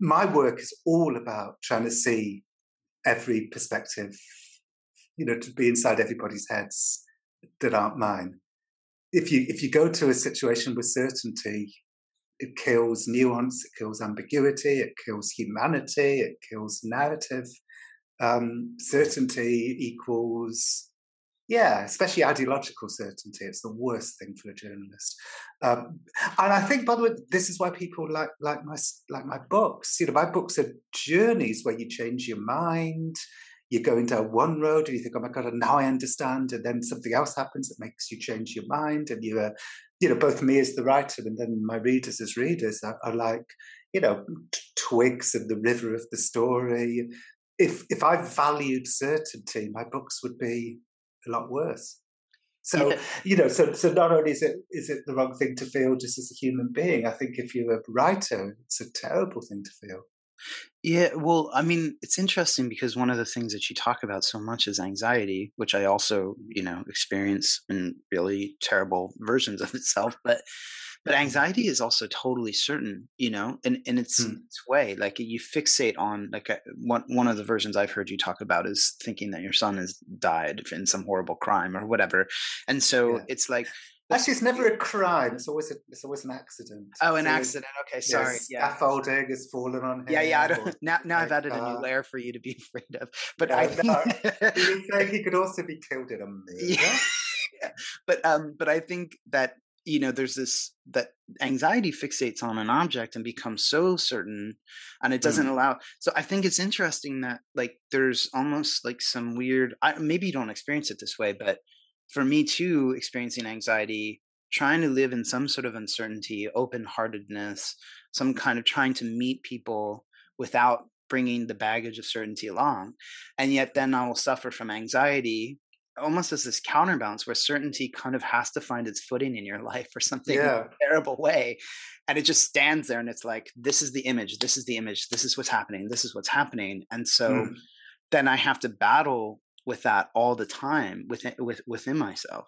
my work is all about trying to see every perspective, you know, to be inside everybody's heads that aren't mine. If you if you go to a situation with certainty, it kills nuance, it kills ambiguity, it kills humanity, it kills narrative. Um, certainty equals, yeah, especially ideological certainty. It's the worst thing for a journalist. Um, and I think, by the way, this is why people like like my like my books. You know, my books are journeys where you change your mind, you're going down one road and you think, oh my God, and now I understand. And then something else happens that makes you change your mind. And you're, you know, both me as the writer and then my readers as readers are, are like, you know, twigs in the river of the story. If if I valued certainty, my books would be a lot worse. So you know, so so not only is it is it the wrong thing to feel just as a human being, I think if you're a writer, it's a terrible thing to feel. Yeah, well, I mean, it's interesting because one of the things that you talk about so much is anxiety, which I also, you know, experience in really terrible versions of itself. But but anxiety is also totally certain, you know, in, in its, hmm. its way. Like you fixate on like a, one one of the versions I've heard you talk about is thinking that your son has died in some horrible crime or whatever, and so yeah. it's like Actually, it's never a crime. It's always a, it's always an accident. Oh, an so accident. Okay, sorry. Yes, yeah, scaffolding has fallen on him. Yeah, yeah. I don't, now, now I've added a new layer for you to be afraid of. But I think he he could also be killed in a. Yeah. yeah. But um, but I think that you know there's this that anxiety fixates on an object and becomes so certain and it doesn't mm. allow so i think it's interesting that like there's almost like some weird I, maybe you don't experience it this way but for me too, experiencing anxiety, trying to live in some sort of uncertainty, open heartedness, some kind of trying to meet people without bringing the baggage of certainty along. And yet then I will suffer from anxiety almost as this counterbalance where certainty kind of has to find its footing in your life or something yeah. terrible way. And it just stands there and it's like, this is the image, this is the image, this is what's happening, this is what's happening. And so mm. then I have to battle with that all the time within with, within myself.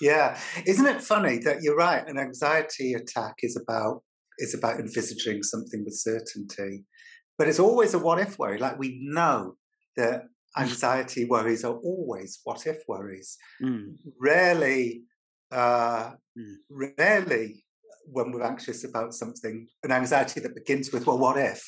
Yeah, isn't it funny that you're right? An anxiety attack is about is about envisaging something with certainty, but it's always a what if worry. Like we know that anxiety worries are always what if worries. Mm. Rarely, uh, mm. rarely when we're anxious about something, an anxiety that begins with well, what if?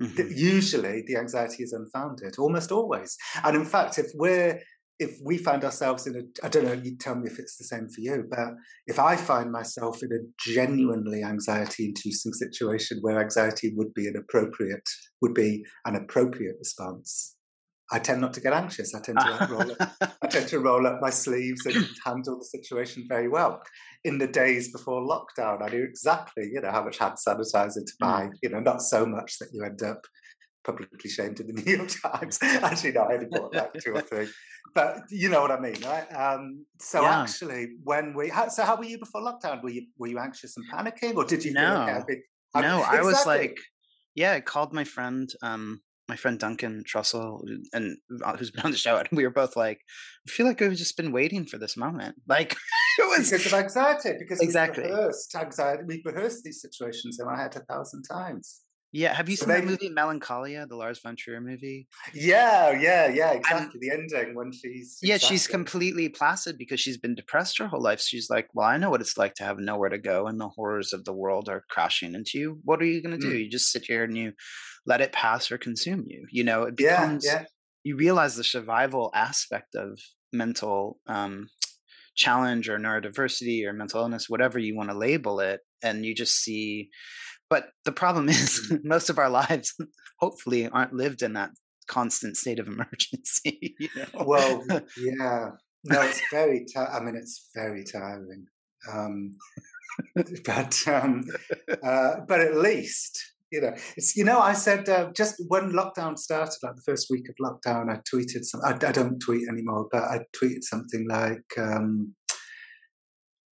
Mm-hmm. Usually, the anxiety is unfounded, almost always. And in fact, if we're if we find ourselves in a, I don't know, you tell me if it's the same for you, but if I find myself in a genuinely anxiety-inducing situation where anxiety would be an appropriate, would be an appropriate response, I tend not to get anxious. I tend to roll up, I tend to roll up my sleeves and handle the situation very well. In the days before lockdown, I knew exactly, you know, how much hand sanitizer to buy. Mm. You know, not so much that you end up publicly shamed in the New York Times. Actually, no, I only bought like two or three. But you know what I mean, right? Um, so yeah. actually, when we, how, so how were you before lockdown? Were you were you anxious and panicking, or did you no. feel like big, no, exactly. I was like, yeah, I called my friend. Um, my friend Duncan Trussell and uh, who's been on the show, and we were both like, I feel like we've just been waiting for this moment. Like it was because of anxiety, because exactly. we rehearsed anxiety. We rehearsed these situations in my head a thousand times. Yeah, have you seen that movie Melancholia, the Lars von Trier movie? Yeah, yeah, yeah, exactly. And, the ending when she's yeah, exactly. she's completely placid because she's been depressed her whole life. She's like, well, I know what it's like to have nowhere to go, and the horrors of the world are crashing into you. What are you going to do? Mm. You just sit here and you let it pass or consume you. You know, it becomes. Yeah, yeah. You realize the survival aspect of mental um, challenge or neurodiversity or mental illness, whatever you want to label it, and you just see but the problem is, mm. most of our lives, hopefully, aren't lived in that constant state of emergency. You know? Well, yeah, no, it's very. T- I I mean, it's very tiring. Um, but um, uh, but at least you know, it's you know, I said uh, just when lockdown started, like the first week of lockdown, I tweeted some. I, I don't tweet anymore, but I tweeted something like. Um,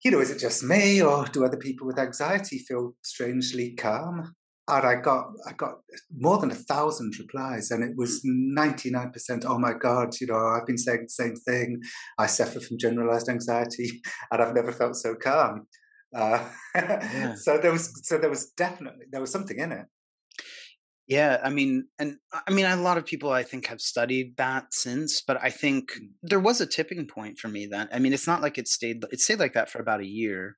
you know, is it just me or do other people with anxiety feel strangely calm? And I got I got more than a thousand replies, and it was ninety nine percent. Oh my God! You know, I've been saying the same thing. I suffer from generalized anxiety, and I've never felt so calm. Uh, yeah. so there was so there was definitely there was something in it. Yeah, I mean, and I mean, a lot of people I think have studied that since, but I think mm. there was a tipping point for me then. I mean, it's not like it stayed it stayed like that for about a year,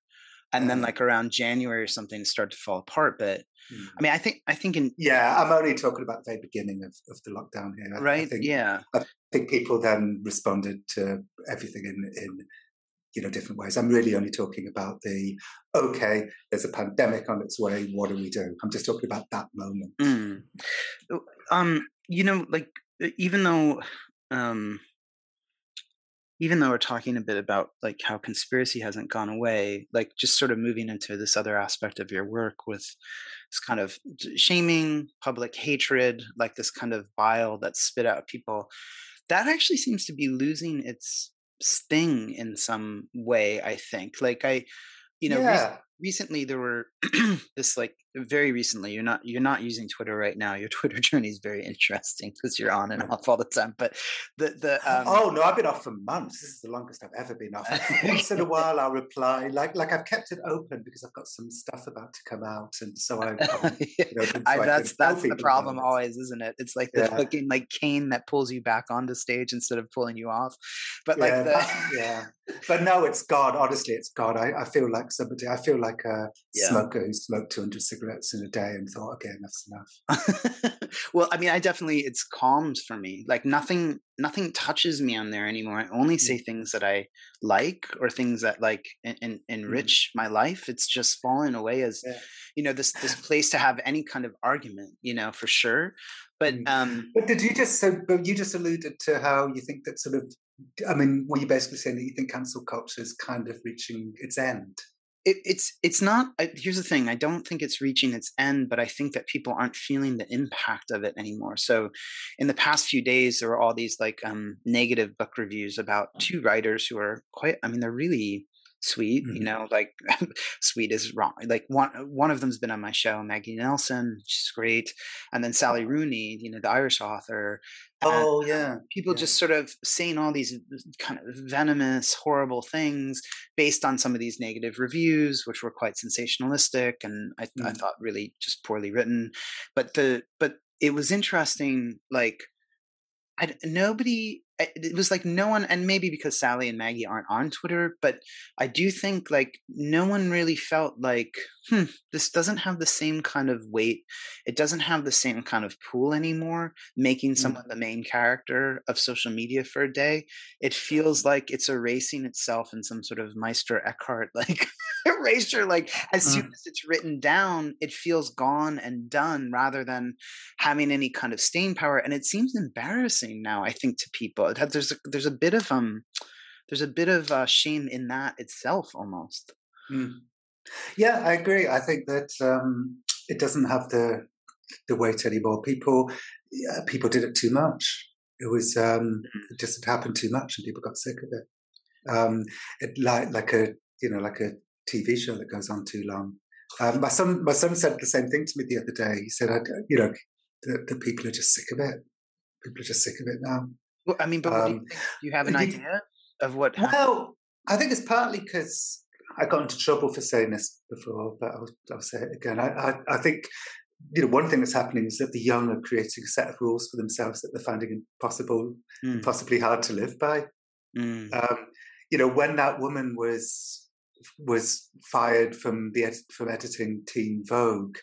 and then like around January or something, it started to fall apart. But mm. I mean, I think I think in yeah, I'm only talking about the very beginning of, of the lockdown here. I, right? I think, yeah, I think people then responded to everything in in you know different ways. I'm really only talking about the okay there's a pandemic on its way what do we do? I'm just talking about that moment. Mm. um you know like even though um, even though we're talking a bit about like how conspiracy hasn't gone away, like just sort of moving into this other aspect of your work with this kind of shaming, public hatred, like this kind of bile that's spit out people, that actually seems to be losing its sting in some way. I think, like I, you know, yeah. Recently there were this like very recently you're not you're not using twitter right now your twitter journey is very interesting because you're on and off all the time but the the um... oh no i've been off for months this is the longest i've ever been off. Once in a while i'll reply like like i've kept it open because i've got some stuff about to come out and so i you know, I, that's that's the problem always isn't it? It's like the yeah. fucking like cane that pulls you back onto stage instead of pulling you off but like yeah, the... yeah but no it's god honestly it's god i, I feel like somebody i feel like a yeah. smoker who smoked 200 cigarettes in a day and thought, okay, enough's enough. well, I mean, I definitely it's calmed for me. Like nothing, nothing touches me on there anymore. I only say mm. things that I like or things that like mm. enrich mm. my life. It's just fallen away as yeah. you know this this place to have any kind of argument. You know, for sure. But mm. um, but did you just so? But you just alluded to how you think that sort of. I mean, were you basically saying that you think cancel culture is kind of reaching its end? It, it's it's not here's the thing i don't think it's reaching its end but i think that people aren't feeling the impact of it anymore. So in the past few days there were all these like um, negative book reviews about two writers who are quite i mean they're really sweet mm-hmm. you know like sweet is wrong like one one of them's been on my show maggie nelson she's great and then sally rooney you know the irish author oh yeah people yeah. just sort of saying all these kind of venomous horrible things based on some of these negative reviews which were quite sensationalistic and i, mm-hmm. I thought really just poorly written but the but it was interesting like I, nobody it was like no one and maybe because sally and maggie aren't on twitter but i do think like no one really felt like hmm this doesn't have the same kind of weight it doesn't have the same kind of pool anymore making mm-hmm. someone the main character of social media for a day it feels like it's erasing itself in some sort of meister eckhart like erasure like as soon mm. as it's written down it feels gone and done rather than having any kind of staying power and it seems embarrassing now i think to people it has, there's a, there's a bit of um there's a bit of uh, shame in that itself almost mm. yeah i agree i think that um it doesn't have the the weight anymore people yeah, people did it too much it was um mm. it just happened too much and people got sick of it um it like like a you know like a TV show that goes on too long. Um, my son, my son said the same thing to me the other day. He said, I, "You know, the, the, people are just sick of it. People are just sick of it now." Well, I mean, but um, do you, um, do you have an idea of what? Happened? Well, I think it's partly because I got into trouble for saying this before, but I'll, I'll say it again. I, I, I, think you know one thing that's happening is that the young are creating a set of rules for themselves that they're finding impossible, mm. possibly hard to live by. Mm. Um, you know, when that woman was was fired from the from editing Teen Vogue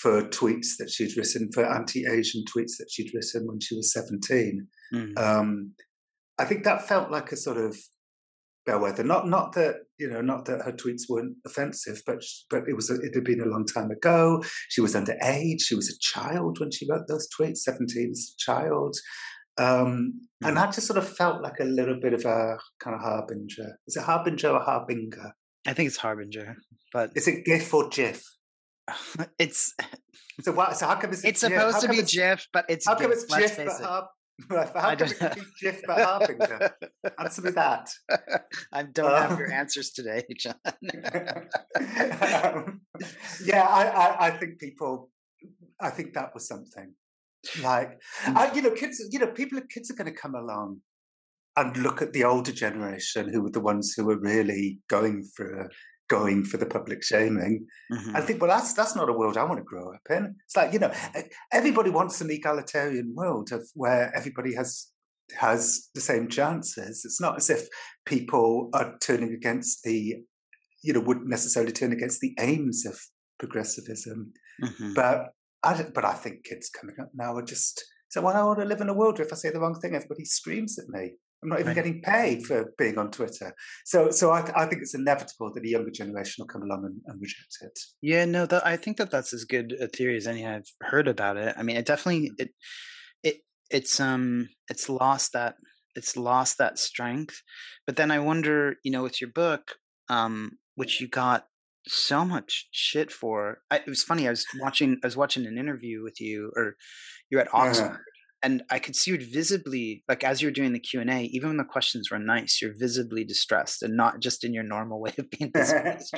for tweets that she'd written for anti-Asian tweets that she'd written when she was seventeen. Mm. Um, I think that felt like a sort of bellwether. Not not that you know, not that her tweets weren't offensive, but but it was a, it had been a long time ago. She was underage. She was a child when she wrote those tweets. Seventeen as a child. Um, mm. And that just sort of felt like a little bit of a kind of harbinger. Is it harbinger or harbinger? I think it's Harbinger, but is it GIF or GIF? It's so what? So how come it's? It's supposed to be GIF, but it's how come it's GIF but Har- how be GIF but Harbinger? Answer me that. I don't um, have your answers today, Jon. um, yeah, I, I, I think people. I think that was something like mm. I, you know kids. You know, people. Kids are going to come along and look at the older generation who were the ones who were really going for going for the public shaming. Mm-hmm. I think, well, that's that's not a world I want to grow up in. It's like you know, everybody wants an egalitarian world of where everybody has has the same chances. It's not as if people are turning against the, you know, wouldn't necessarily turn against the aims of progressivism. Mm-hmm. But I, but I think kids coming up now are just so. Well, I want to live in a world where if I say the wrong thing, everybody screams at me. I'm not even right. getting paid for being on Twitter. So, so I, I, think it's inevitable that a younger generation will come along and, and reject it. Yeah, no, that, I think that that's as good a theory as any I've heard about it. I mean, it definitely it it it's um it's lost that it's lost that strength. But then I wonder, you know, with your book, um, which you got so much shit for. I, it was funny. I was watching. I was watching an interview with you, or you're at Oxford, uh-huh. And I could see you visibly, like as you're doing the Q and A, even when the questions were nice, you're visibly distressed, and not just in your normal way of being distressed,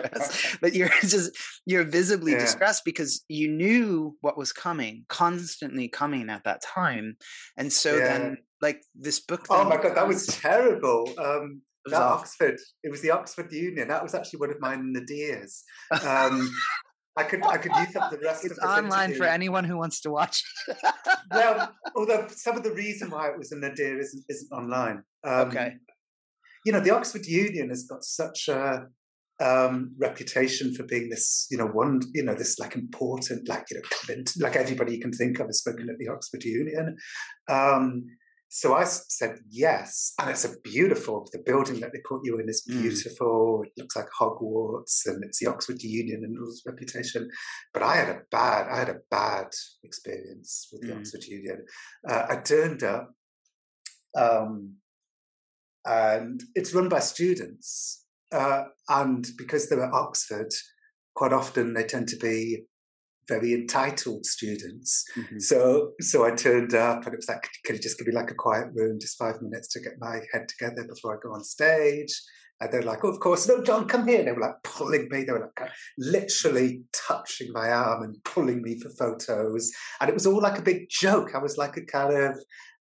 but you're just you're visibly yeah. distressed because you knew what was coming, constantly coming at that time, and so yeah. then like this book. oh my god, that was terrible. Um, that Oxford. It was the Oxford Union. That was actually one of my nadirs. Um, I could I could use up the rest it's of the online for anyone who wants to watch. well, although some of the reason why it was a nadir isn't isn't online. Um, okay. You know, the Oxford Union has got such a um, reputation for being this, you know, one, you know, this like important, like you know, Clinton, like everybody you can think of has spoken at the Oxford Union. Um, so I said yes, and it's a beautiful. The building that they put you in is mm. beautiful. Mm. It looks like Hogwarts, and it's the Oxford Union and all its reputation. But I had a bad, I had a bad experience with the mm. Oxford Union. Uh, I turned up, um, and it's run by students, uh, and because they're at Oxford, quite often they tend to be very entitled students. Mm-hmm. So so I turned up and it was like, could you just give me like a quiet room, just five minutes to get my head together before I go on stage? And they're like, oh, of course, no, Jon, come here. And they were like pulling me. They were like literally touching my arm and pulling me for photos. And it was all like a big joke. I was like a kind of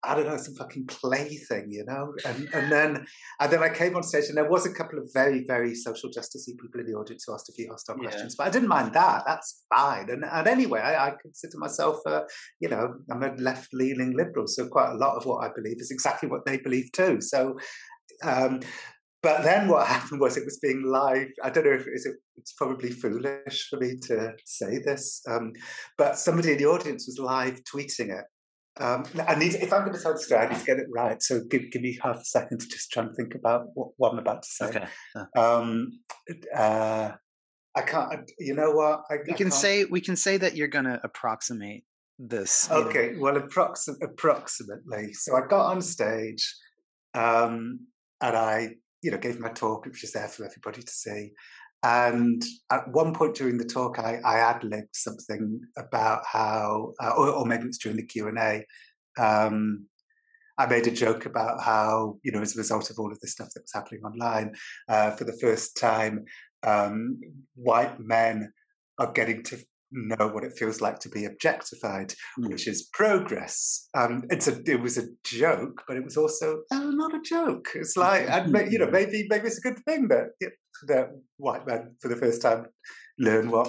I don't know, some fucking play thing, you know? And and then and then I came on stage and there was a couple of very, very social justice people in the audience who asked a few hostile yeah. questions. But I didn't mind that. That's fine. And and anyway, I, I consider myself uh, you know, I'm a left leaning liberal. So quite a lot of what I believe is exactly what they believe too. So um but then what happened was it was being live. I don't know if it's, it's probably foolish for me to say this, um, but somebody in the audience was live tweeting it um, I need, if I'm going to tell the story, I need to get it right. So give, give me half a second to just try and think about what, what I'm about to say. Okay. Um, uh, I can't. You know what? I, we can say we can say that you're going to approximate this. Okay. Know. Well, approxim- approximately. So I got on stage, um, and I, you know, gave my talk. It was there for everybody to see. And at one point during the talk, I, I ad libbed something about how, uh, or, or, maybe it's during the Q and A. Um, I made a joke about how, you know, as a result of all of the stuff that was happening online, uh, for the first time, um, white men are getting to know what it feels like to be objectified, mm. which is progress. Um, it's a it was a joke, but it was also oh, not a joke. It's like and you know maybe maybe it's a good thing that that white men for the first time learn what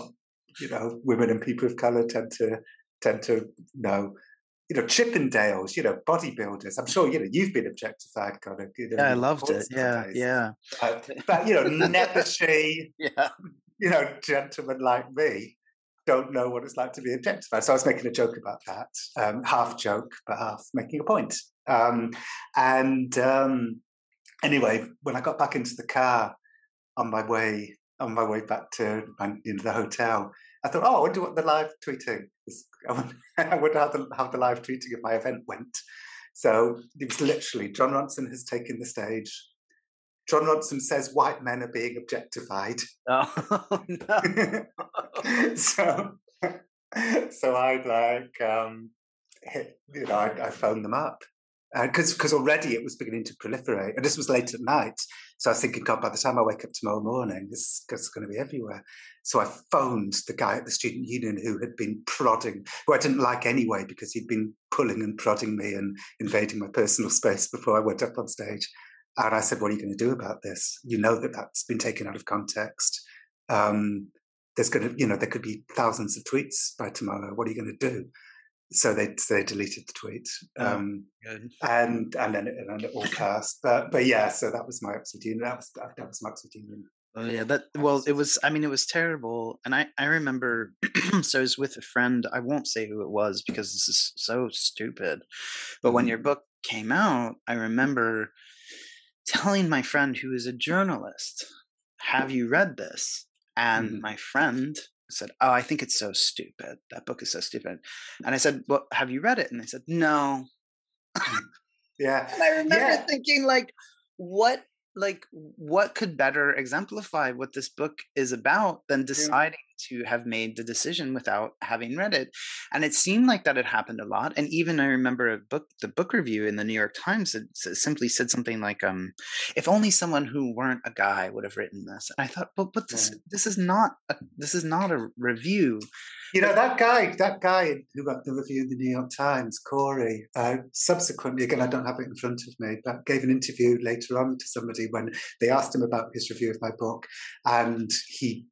you know women and people of color tend to tend to know. You know, Chippendales, you know, bodybuilders. I'm sure, you know, you've been objectified, kind of. You know, yeah, I loved it. Yeah, days. yeah. Uh, but, you know, nebbishy, yeah. you know, gentlemen like me don't know what it's like to be objectified. So I was making a joke about that, um, half joke, but half making a point. Um, and um, anyway, when I got back into the car on my way on my way back to my, you know, the hotel, I thought, oh, I wonder what the live tweeting is. I wonder how the, how the live tweeting of my event went. So it was literally Jon Ronson has taken the stage. Jon Ronson says white men are being objectified. Oh, no. so, so I'd like, um, hit, you know, I, I phoned them up because uh, because already it was beginning to proliferate, and this was late at night. So I was thinking, God, by the time I wake up tomorrow morning, this is going to be everywhere. So I phoned the guy at the student union who had been prodding, who I didn't like anyway because he'd been pulling and prodding me and invading my personal space before I went up on stage. And I said, What are you going to do about this? You know that that's been taken out of context. Um, there's going to, you know, there could be thousands of tweets by tomorrow. What are you going to do? So they so they deleted the tweet, oh, um, oh, and and then it, and it all passed. But but yeah, so that was my Union. That was that was my Union. Oh yeah, that well, it was. I mean, it was terrible, and I I remember. so I was with a friend. I won't say who it was because this is so stupid. But mm-hmm. when your book came out, I remember telling my friend who is a journalist, Have you read this? And mm. my friend said, Oh, I think it's so stupid. That book is so stupid. And I said, Well, have you read it? And they said, No. yeah. And I remember Yeah. thinking, like, what, like, what could better exemplify what this book is about than deciding to have made the decision without having read it? And it seemed like that had happened a lot. And even I remember a book, the book review in the New York Times, that simply said something like, um, "If only someone who weren't a guy would have written this." And I thought, but but this Right. this is not a, this is not a review. You know that guy, that guy who got the review in the New York Times, Corey. Uh, subsequently, again, I don't have it in front of me, but gave an interview later on to somebody when they asked him about his review of my book, and he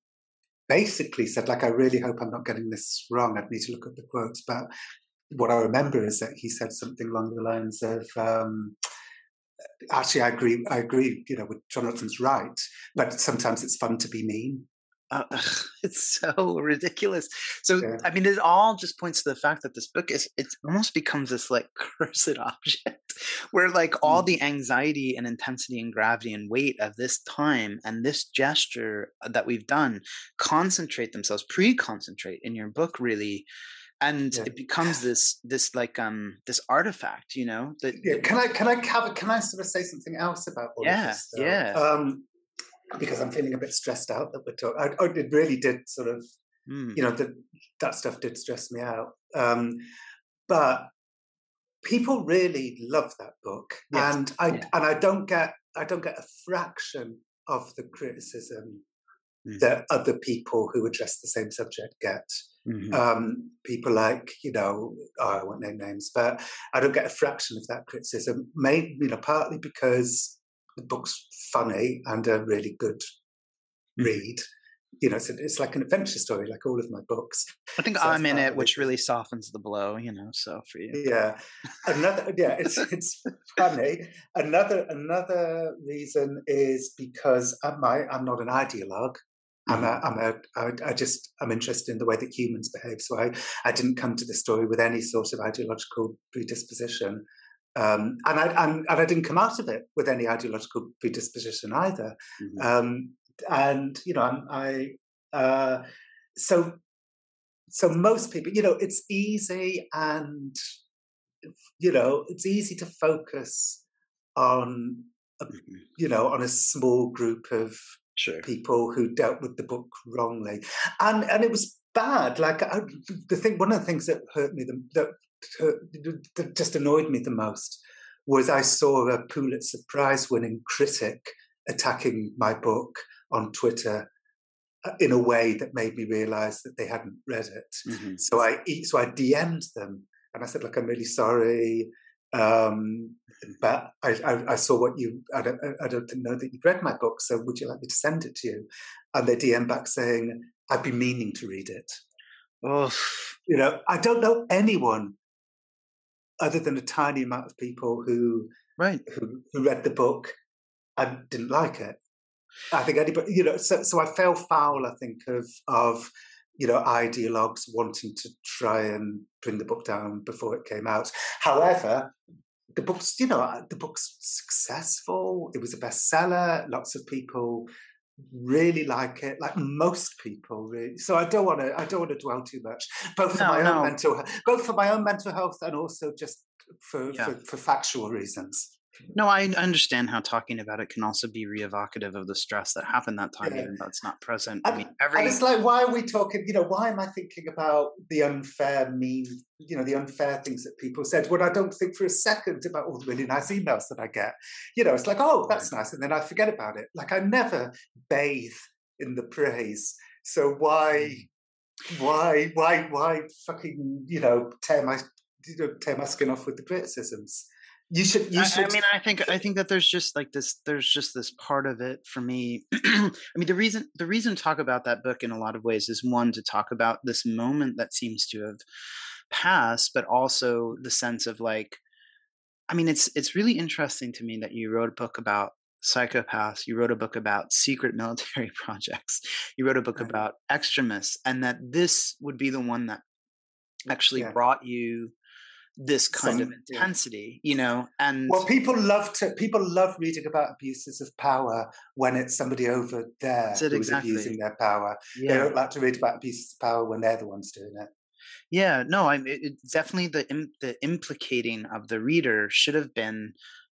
basically said, "Like, I really hope I'm not getting this wrong. I'd need to look at the quotes, but what I remember is that he said something along the lines of." Um, Actually, I agree. I agree. You know, with Jonathan's right, but sometimes it's fun to be mean. Uh, it's so ridiculous. So Yeah. I mean, it all just points to the fact that this book is it almost becomes this like cursed object, where like all Mm. the anxiety and intensity and gravity and weight of this time and this gesture that we've done concentrate themselves, pre-concentrate in your book really, and Yeah. it becomes this this like um this artifact, you know that Yeah, can I can I have can I sort of say something else about all Yeah, this? yeah. Um, because I'm feeling a bit stressed out that we're talking. I, I, it really did sort of, Mm, you know, that that stuff did stress me out. Um, but people really love that book, Yes, and I yeah. and I don't get I don't get a fraction of the criticism Mhm. that other people who address the same subject get mhm. um, people like you know oh, I won't name names, but I don't get a fraction of that criticism. Maybe you know partly because the book's funny and a really good Mhm. read. You know, it's, it's like an adventure story, like all of my books. I think so I'm in it, which really softens the blow, you know. So for you, Yeah, another yeah, it's it's funny. Another another reason is because I'm I'm not an ideologue. I'm a, I'm a, I, I just, I'm interested in the way that humans behave. So I, I didn't come to the story with any sort of ideological predisposition. Um, and I, and, and I didn't come out of it with any ideological predisposition either. Mhm. Um, and, you know, I'm, I, uh, so, so most people, you know, it's easy and, you know, it's easy to focus on, a, Mhm. you know, on a small group of sure. people who dealt with the book wrongly, and and it was bad. Like I, the thing, one of the things that hurt me, the, that, that just annoyed me the most, was I saw a Pulitzer Prize winning critic attacking my book on Twitter uh, in a way that made me realise that they hadn't read it. Mhm. So I so I DM'd them and I said, "Look, I'm really sorry, um, but I, I, I saw what you. I don't, I don't know that you've read my book, so would you like me to send it to you?" And they DM back saying, "I've been meaning to read it." Oh, You know, I don't know anyone other than a tiny amount of people who Right. who, who read the book and didn't like it. I think anybody, you know, so so I fell foul. I think of of you know ideologues wanting to try and bring the book down before it came out. However, the book's you know the book's successful. It was a bestseller. Lots of people really like it like most people really so i don't want to i don't want to dwell too much both for No, my no. own mental he- both for my own mental health and also just for Yeah. for, for factual reasons No, I understand how talking about it can also be re-evocative of the stress that happened that time, Yeah. even though it's not present. I And- mean, every And it's like, why are we talking? You know, why am I thinking about the unfair, mean, you know, the unfair things that people said when I don't think for a second about all the really nice emails that I get? You know, it's like, oh, that's nice, and then I forget about it. Like I never bathe in the praise. So why, hmm. why, why, why fucking, you know, tear my, you know, tear my skin off with the criticisms? You should, you I. I mean, I think I think that there's just like this. There's just this part of it for me. I mean, the reason the reason to talk about that book in a lot of ways is one to talk about this moment that seems to have passed, but also the sense of like, I mean, it's it's really interesting to me that you wrote a book about psychopaths. You wrote a book about secret military projects. You wrote a book Right. about extremists, and that this would be the one that actually Yeah. brought you this kind of Some- yeah. intensity, you know, and Well, people love to. People love reading about abuses of power when it's somebody over there who's exactly. abusing their power. They don't like to read about abuses of power when they're the ones doing it. Yeah, no, I'm it, it's definitely the im- the implicating of the reader should have been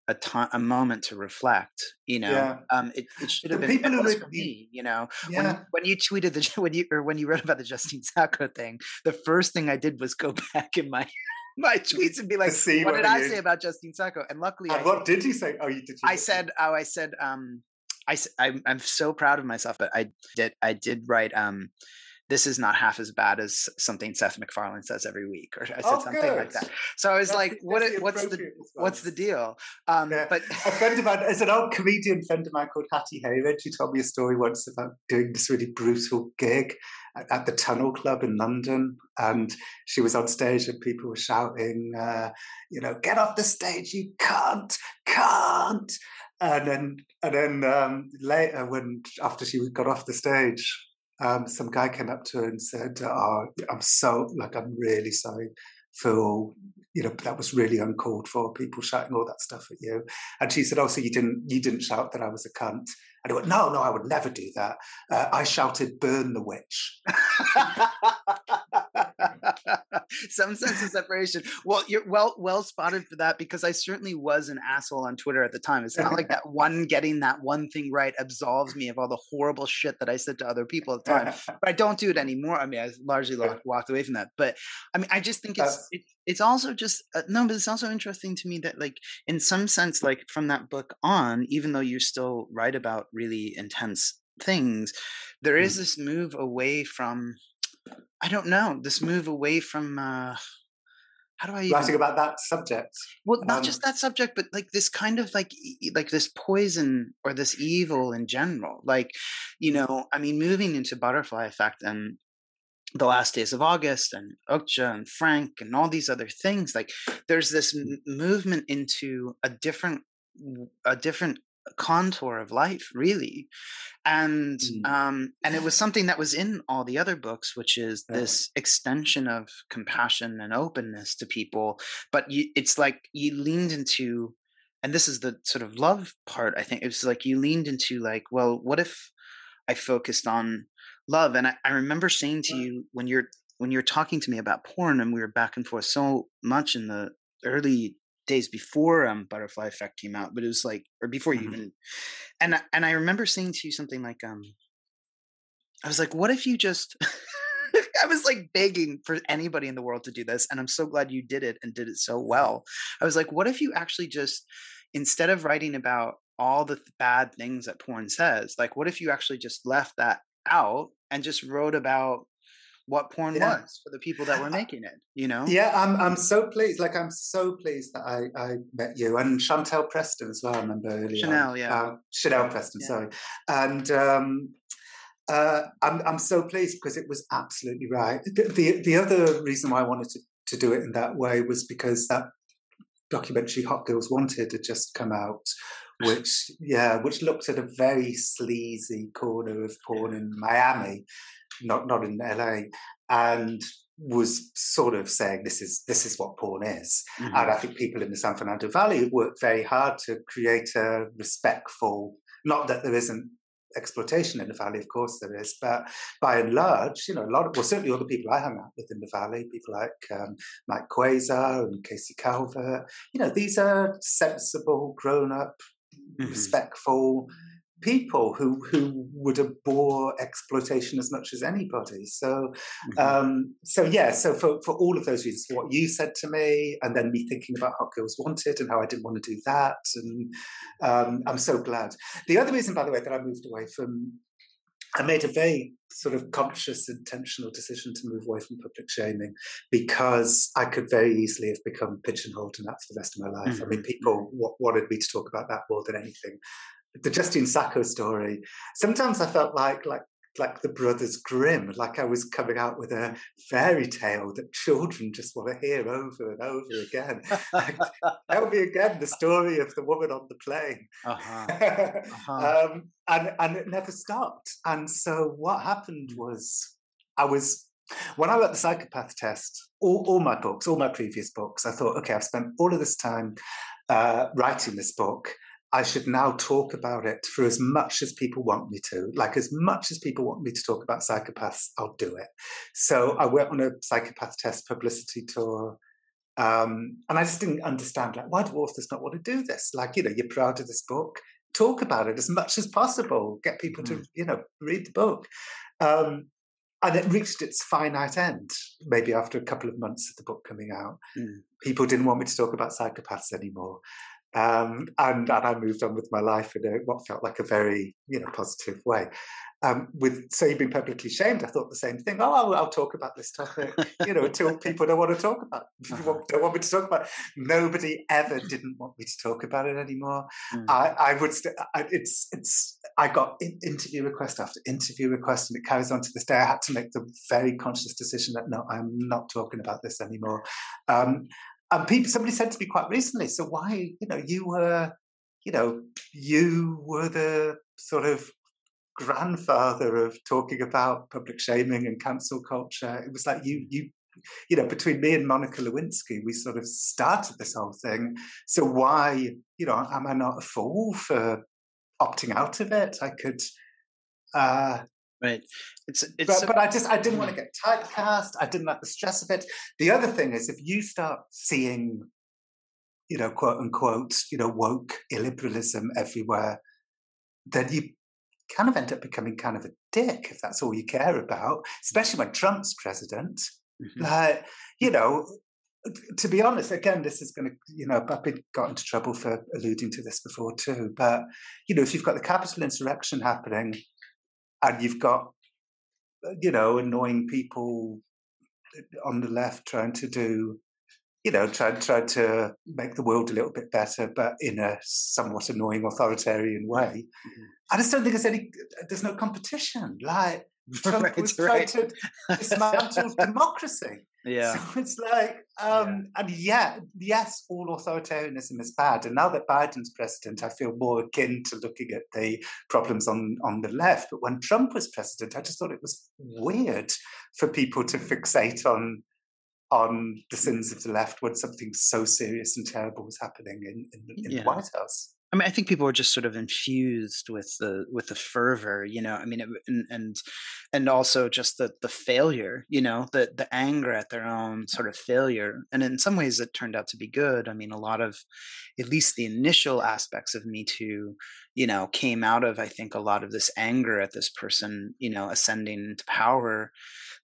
a time, a moment to reflect. You know, Yeah. um, it, it should The have been. people who for me. You know, Yeah. when when you tweeted the when you or when you wrote about the Justine Sacco thing, the first thing I did was go back in my my tweets and be like, see what did I you- say about Justine Sacco? And luckily, I And what did you say? Oh, you did. you I said, oh, I said, um, I, I'm, I'm so proud of myself, but I did, I did write, um, this is not half as bad as something Seth MacFarlane says every week, or I said Oh, something like that. So I was That's like, the- what, the what's the, appropriate what's the deal? Um, Yeah. but a friend of mine, there's an old comedian friend of mine called Hattie Hayridge. She told me a story once about doing this really brutal gig at, the Tunnel Club in London, and she was on stage and people were shouting, uh, you know, "Get off the stage! You can't, can't!" And then, and then um, later, when after she got off the stage, um, some guy came up to her and said, "Oh, I'm so like I'm really sorry for you know that was really uncalled for. People shouting all that stuff at you." And she said, "Oh, so you didn't you didn't shout that I was a cunt?" And I went, "No, no, I would never do that. Uh, I shouted, burn the witch.'" some sense of separation. Well, you're well well spotted for that because I certainly was an asshole on Twitter at the time. It's not like that one getting that one thing right absolves me of all the horrible shit that I said to other people at the time. But I don't do it anymore. I mean, I largely walked away from that. But I mean, I just think it's it, it's also just uh, no, but it's also interesting to me that like in some sense, like from that book on, even though you still write about really intense things, there is Mm. this move away from. I don't know this move away from. uh how do I even Writing about that subject. well, not Um, just that subject, but like this kind of like like this poison or this evil in general. Like, you know, I mean, moving into butterfly effect and the last days of August and Okja and Frank and all these other things. Like, there's this m- movement into a different a different contour of life, really, and Mm. um, and it was something that was in all the other books, which is this extension of compassion and openness to people. But you, it's like you leaned into and this is the sort of love part i think it was like you leaned into like well what if i focused on love? And i, I remember saying to you when you're when you're talking to me about porn and we were back and forth so much in the early days before um butterfly effect came out but it was like or before you Mhm. even and I- and i remember saying to you something like um i was like what if you just I was like begging for anybody in the world to do this, and I'm so glad you did it and did it so well. I was like, what if you actually just, instead of writing about all the th- bad things that porn says, like, what if you actually just left that out and just wrote about what porn Yeah. was for the people that were making it? You know? Yeah, I'm I'm so pleased. Like I'm so pleased that I, I met you and Chantel Preston as well. I remember earlier. Chanel, yeah. Um, Chanel Preston, Yeah. sorry. And um, uh, I'm I'm so pleased because it was absolutely right. The, the the other reason why I wanted to to do it in that way was because that documentary Hot Girls Wanted had just come out, which yeah, which looked at a very sleazy corner of porn in Miami, not not in LA, and was sort of saying this is this is what porn is. Mhm. And I think people in the San Fernando Valley worked very hard to create a respectful, not that there isn't exploitation in the valley, of course there is, but by and large, you know, a lot of, well, certainly all the people I hung out with in the valley, people like um, Mike Quasar and Casey Calvert, you know, these are sensible, grown up, Mhm. respectful people who who would abhor exploitation as much as anybody. So Mhm. um, so yeah, so for, for all of those reasons, what you said to me, and then me thinking about Hot Girls Wanted and how I didn't want to do that, and um, I'm so glad. The other reason, by the way, that I moved away from, I made a very sort of conscious, intentional decision to move away from public shaming because I could very easily have become pigeonholed, and that's the rest of my life. I mean, people w- wanted me to talk about that more than anything. The Justine Sacco story. Sometimes I felt like like like the Brothers Grimm, like I was coming out with a fairy tale that children just want to hear over and over again. Like, Tell me again the story of the woman on the plane. uh-huh. Uh-huh. um, and and it never stopped. And so what happened was, I was when I wrote the psychopath test, all, all my books, all my previous books, I thought, okay, I've spent all of this time uh, writing this book. I should now talk about it for as much as people want me to. Like, as much as people want me to talk about psychopaths, I'll do it. So I went on a psychopath test publicity tour. Um, and I just didn't understand, like, why do authors not want to do this? Like, you know, you're proud of this book, talk about it as much as possible, get people mm. to, you know, read the book. Um, and it reached its finite end maybe after a couple of months of the book coming out. Mm. People didn't want me to talk about psychopaths anymore. Um, and, and I moved on with my life in a, what felt like a very you know positive way. Um, with so you've been publicly shamed, I thought the same thing. Oh, I'll, I'll talk about this topic, you know, until people don't want to talk about, it. Uh-huh. don't want me to talk about. It. Nobody ever didn't want me to talk about it anymore. Mm. I, I would. St- I, it's it's. I got in, interview request after interview request, and it carries on to this day. I had to make the very conscious decision that no, I'm not talking about this anymore. Um, and people, somebody said to me quite recently, so why, you know, you were, you know, you were the sort of grandfather of talking about public shaming and cancel culture. It was like you, you, you know, between me and Monica Lewinsky, we sort of started this whole thing. So why, you know, am I not a fool for opting out of it? I could, uh, Right. It's it's. But, but I just I didn't want to get typecast. I didn't like the stress of it. The other thing is if you start seeing, you know, quote unquote, you know, woke illiberalism everywhere, then you kind of end up becoming kind of a dick if that's all you care about. Especially when Trump's president. Mm-hmm. Like, you know, to be honest, again, this is going to, you know, I've been got into trouble for alluding to this before too. But you know, if you've got the capital insurrection happening and you've got you know annoying people on the left trying to do you know trying try to make the world a little bit better but in a somewhat annoying authoritarian way mm-hmm. i just don't think there's any there's no competition like Trump right, was right. trying to dismantle democracy yeah. So it's like, um, yeah. and yeah, yes, all authoritarianism is bad. And now that Biden's president, I feel more akin to looking at the problems on, on the left. But when Trump was president, I just thought it was weird for people to fixate on on the sins of the left when something so serious and terrible was happening in, in, in yeah. the White House. I mean, I think people were just sort of infused with the with the fervor, you know. I mean, and and and also just the the failure, you know, the the anger at their own sort of failure. And in some ways, it turned out to be good. I mean, a lot of, at least the initial aspects of Me Too, you know, came out of I think a lot of this anger at this person, you know, ascending to power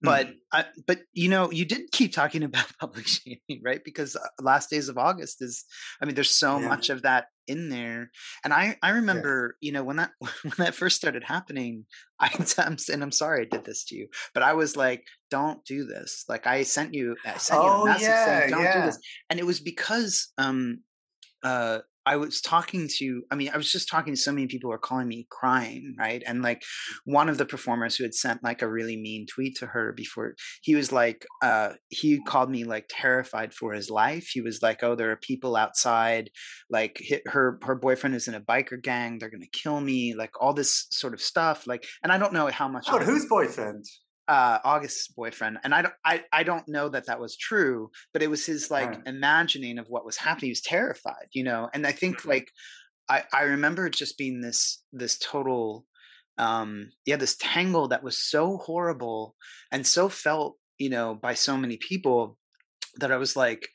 but mm. I, but you know you did keep talking about public shaming right because uh, last days of august is i mean there's so yeah. much of that in there and i i remember yes. you know when that when that first started happening i i'm and i'm sorry i did this to you but i was like don't do this like i sent you i sent oh, you a oh, message yeah, saying don't yeah. do this and it was because um uh I was talking to, I mean, I was just talking to so many people who are calling me crying, right? And like one of the performers who had sent like a really mean tweet to her before, he was like, uh, he called me like terrified for his life. He was like, oh, there are people outside, like hit her, her boyfriend is in a biker gang. They're going to kill me, like all this sort of stuff. Like, and I don't know how much. Oh, whose boyfriend? Uh, August's boyfriend, and I don't, I, I don't know that that was true, but it was his like right. imagining of what was happening. He was terrified, you know. And I think like, I, I remember it just being this, this total, um, yeah, this tangle that was so horrible and so felt, you know, by so many people that I was like,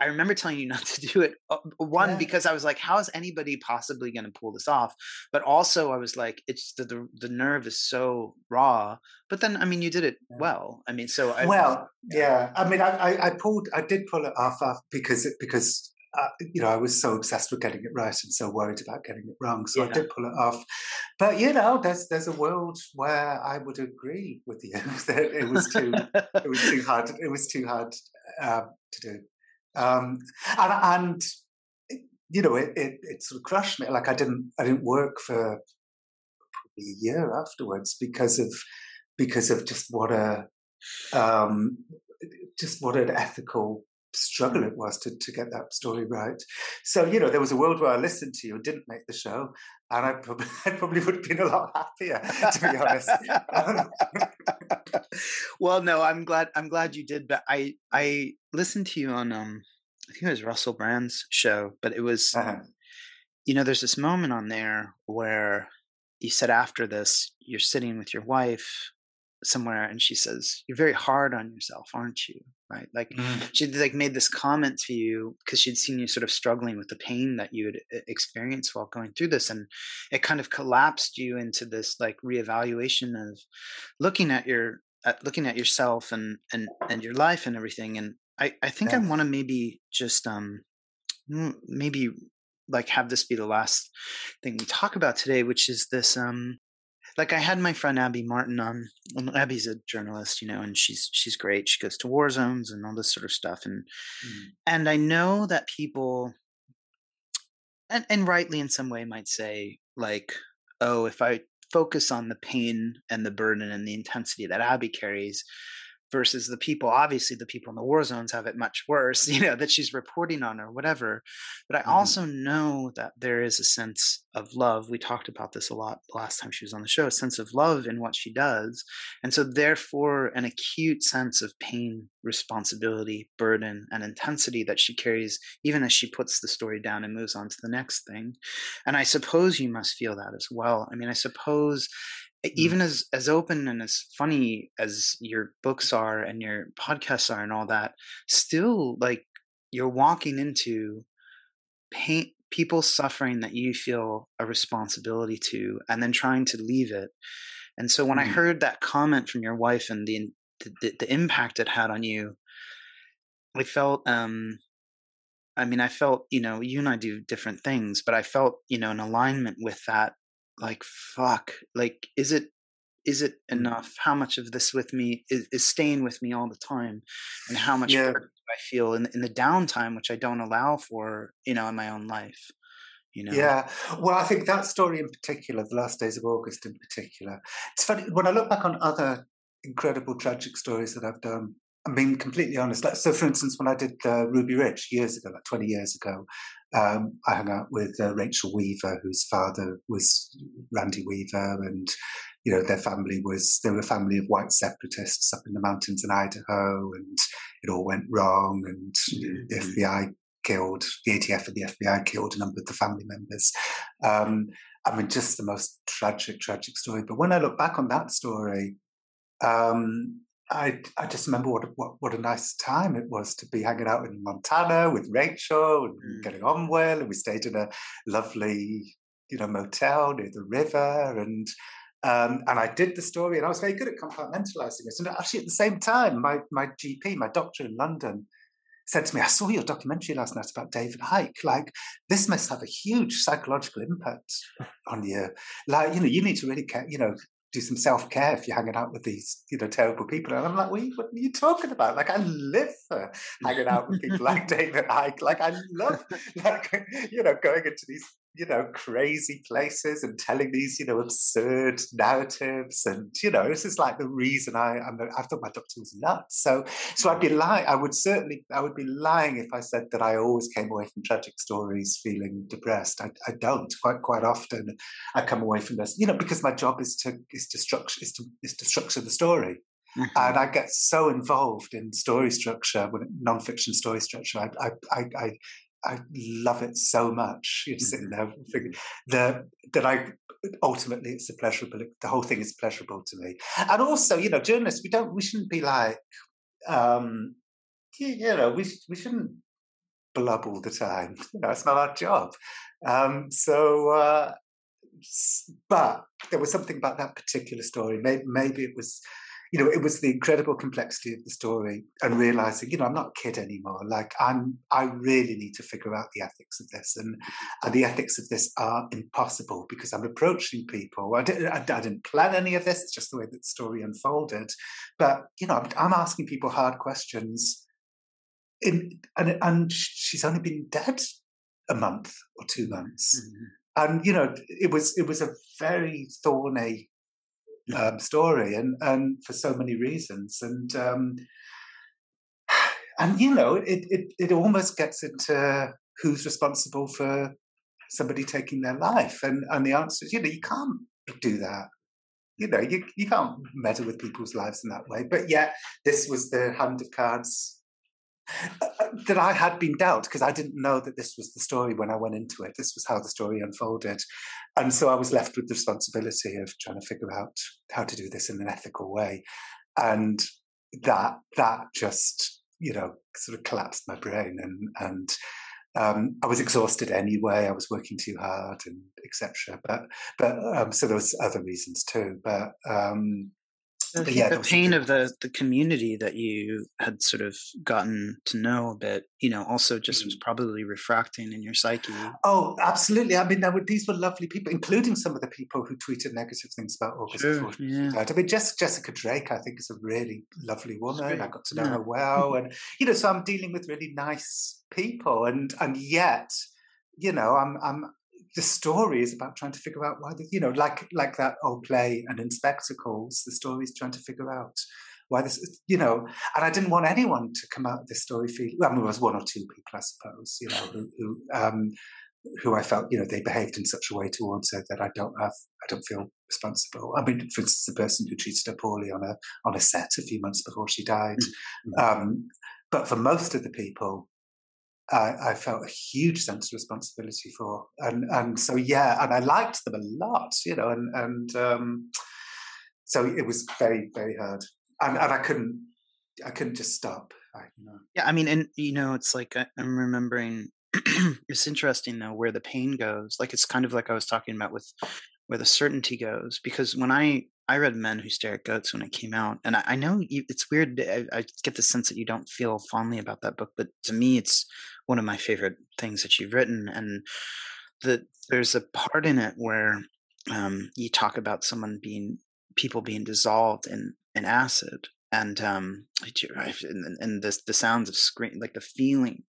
I remember telling you not to do it. Uh, one, yeah. because I was like, how is anybody possibly going to pull this off? But also, I was like, it's the, the, the nerve is so raw. But then, I mean, you did it yeah. well. I mean, so I, well, yeah. I mean, I, I, I pulled, I did pull it off because it, because uh, you know, I was so obsessed with getting it right and so worried about getting it wrong. So yeah. I did pull it off. But you know, there's there's a world where I would agree with you that it was too it was too hard. It was too hard uh, to do. Um, and, and you know, it, it, it sort of crushed me. Like I didn't I didn't work for probably a year afterwards because of because of just what a um, just what an ethical struggle it was to, to get that story right. So, you know, there was a world where I listened to you and didn't make the show, and I probably, I probably would have been a lot happier, to be honest. well, no, I'm glad I'm glad you did, but I I listened to you on um I think it was Russell Brand's show, but it was uh-huh. you know, there's this moment on there where you said after this, you're sitting with your wife somewhere and she says you're very hard on yourself aren't you right like mm. she like made this comment to you because she'd seen you sort of struggling with the pain that you had experienced while going through this and it kind of collapsed you into this like reevaluation of looking at your at looking at yourself and and and your life and everything and i i think yeah. i want to maybe just um maybe like have this be the last thing we talk about today which is this um like I had my friend Abby Martin on. Well, Abby's a journalist, you know, and she's she's great. She goes to war zones and all this sort of stuff, and mm. and I know that people, and and rightly in some way might say like, oh, if I focus on the pain and the burden and the intensity that Abby carries, versus the people obviously the people in the war zones have it much worse you know that she's reporting on or whatever but i mm-hmm. also know that there is a sense of love we talked about this a lot last time she was on the show a sense of love in what she does and so therefore an acute sense of pain responsibility burden and intensity that she carries even as she puts the story down and moves on to the next thing and i suppose you must feel that as well i mean i suppose. Even as as open and as funny as your books are and your podcasts are and all that still like you're walking into pain people suffering that you feel a responsibility to and then trying to leave it and so when mm-hmm. i heard that comment from your wife and the, the the impact it had on you i felt um i mean i felt you know you and i do different things but i felt you know in alignment with that like fuck like is it is it mm. enough how much of this with me is, is staying with me all the time and how much yeah. i feel in, in the downtime which i don't allow for you know in my own life you know yeah well i think that story in particular the last days of august in particular it's funny when i look back on other incredible tragic stories that i've done I'm being completely honest. Like, so, for instance, when I did uh, Ruby Ridge years ago, like 20 years ago, um, I hung out with uh, Rachel Weaver, whose father was Randy Weaver, and you know their family was they were a family of white separatists up in the mountains in Idaho, and it all went wrong, and mm-hmm. the FBI killed the ATF and the FBI killed a number of the family members. Um, I mean, just the most tragic, tragic story. But when I look back on that story, um, I I just remember what, what what a nice time it was to be hanging out in Montana with Rachel and mm. getting on well, and we stayed in a lovely you know motel near the river, and um, and I did the story, and I was very good at compartmentalizing it. And actually, at the same time, my my GP, my doctor in London, said to me, "I saw your documentary last night about David Icke. Like this must have a huge psychological impact on you. Like you know, you need to really care. You know, do some self care if you're hanging out with these, you know, terrible people. And I'm like, what are, you, what are you talking about? Like, I live for hanging out with people like David Icke. Like, I love, like, you know, going into these you know, crazy places and telling these, you know, absurd narratives. And, you know, this is like the reason I, I'm, I thought my doctor was nuts. So, so I'd be lying. I would certainly, I would be lying if I said that I always came away from tragic stories feeling depressed. I, I don't quite, quite often. I come away from this, you know, because my job is to, is to structure, is to, is to structure the story. Mm-hmm. And I get so involved in story structure, nonfiction story structure. I, I, I, I love it so much. You're sitting there thinking the, that I ultimately it's a pleasurable. The whole thing is pleasurable to me. And also, you know, journalists, we don't, we shouldn't be like, um, you know, we we shouldn't blub all the time. You know, it's not our job. Um, so, uh, but there was something about that particular story. Maybe, maybe it was you know, it was the incredible complexity of the story and realizing, you know, I'm not a kid anymore. Like I'm, I really need to figure out the ethics of this, and and the ethics of this are impossible because I'm approaching people. I didn't, I, I didn't plan any of this. It's just the way that the story unfolded. But you know, I'm, I'm asking people hard questions. In and and she's only been dead a month or two months. Mm-hmm and you know it was it was a very thorny um, story, and and for so many reasons, and um, and you know, it it it almost gets into who's responsible for somebody taking their life, and and the answer is, you know, you can't do that. You know, you you can't meddle with people's lives in that way. But yet, this was the hand of cards that I had been dealt because I didn't know that this was the story when I went into it. This was how the story unfolded. And so I was left with the responsibility of trying to figure out how to do this in an ethical way. And that that just, you know, sort of collapsed my brain and and um, I was exhausted anyway. I was working too hard and etc. But but um, so there was other reasons too. But um, yeah, the pain of the the community that you had sort of gotten to know a bit, you know, also just was mm. probably refracting in your psyche. Oh, absolutely. I mean, were, these were lovely people, including some of the people who tweeted negative things about August sure, yeah. I mean, just Jessica Drake, I think, is a really lovely woman. I got to know yeah. her well, and you know, so I'm dealing with really nice people, and and yet, you know, I'm I'm the story is about trying to figure out why the, you know like like that old play An Inspector Calls the story is trying to figure out why this you know and i didn't want anyone to come out of this story feeling well, i mean there was one or two people i suppose you know who, who um who I felt, you know, they behaved in such a way towards her that I don't have, I don't feel responsible. I mean, for instance, the person who treated her poorly on a on a set a few months before she died. Mm-hmm. Um, but for most of the people, I, I, felt a huge sense of responsibility for, and and so yeah, and I liked them a lot, you know, and and um, so it was very very hard, and and I couldn't I couldn't just stop. I, you know. Yeah, I mean, and you know, it's like I'm remembering. it's interesting though where the pain goes. Like it's kind of like I was talking about with where the certainty goes, because when I I read Men Who Stare at Goats when it came out, and I, I know you, it's weird. I, I, get the sense that you don't feel fondly about that book, but to me, it's one of my favorite things that you've written. And the, there's a part in it where um, you talk about someone being people being dissolved in in acid, and um and, and this the sounds of scream like the feeling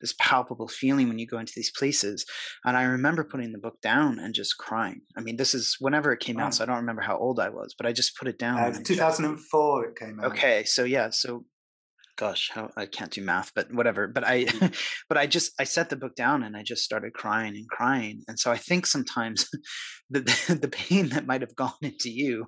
this palpable feeling when you go into these places and i remember putting the book down and just crying i mean this is whenever it came wow. out so i don't remember how old i was but i just put it down uh, 2004 it came out okay so yeah so gosh how i can't do math but whatever but i mm. but i just i set the book down and i just started crying and crying and so i think sometimes the the pain that might have gone into you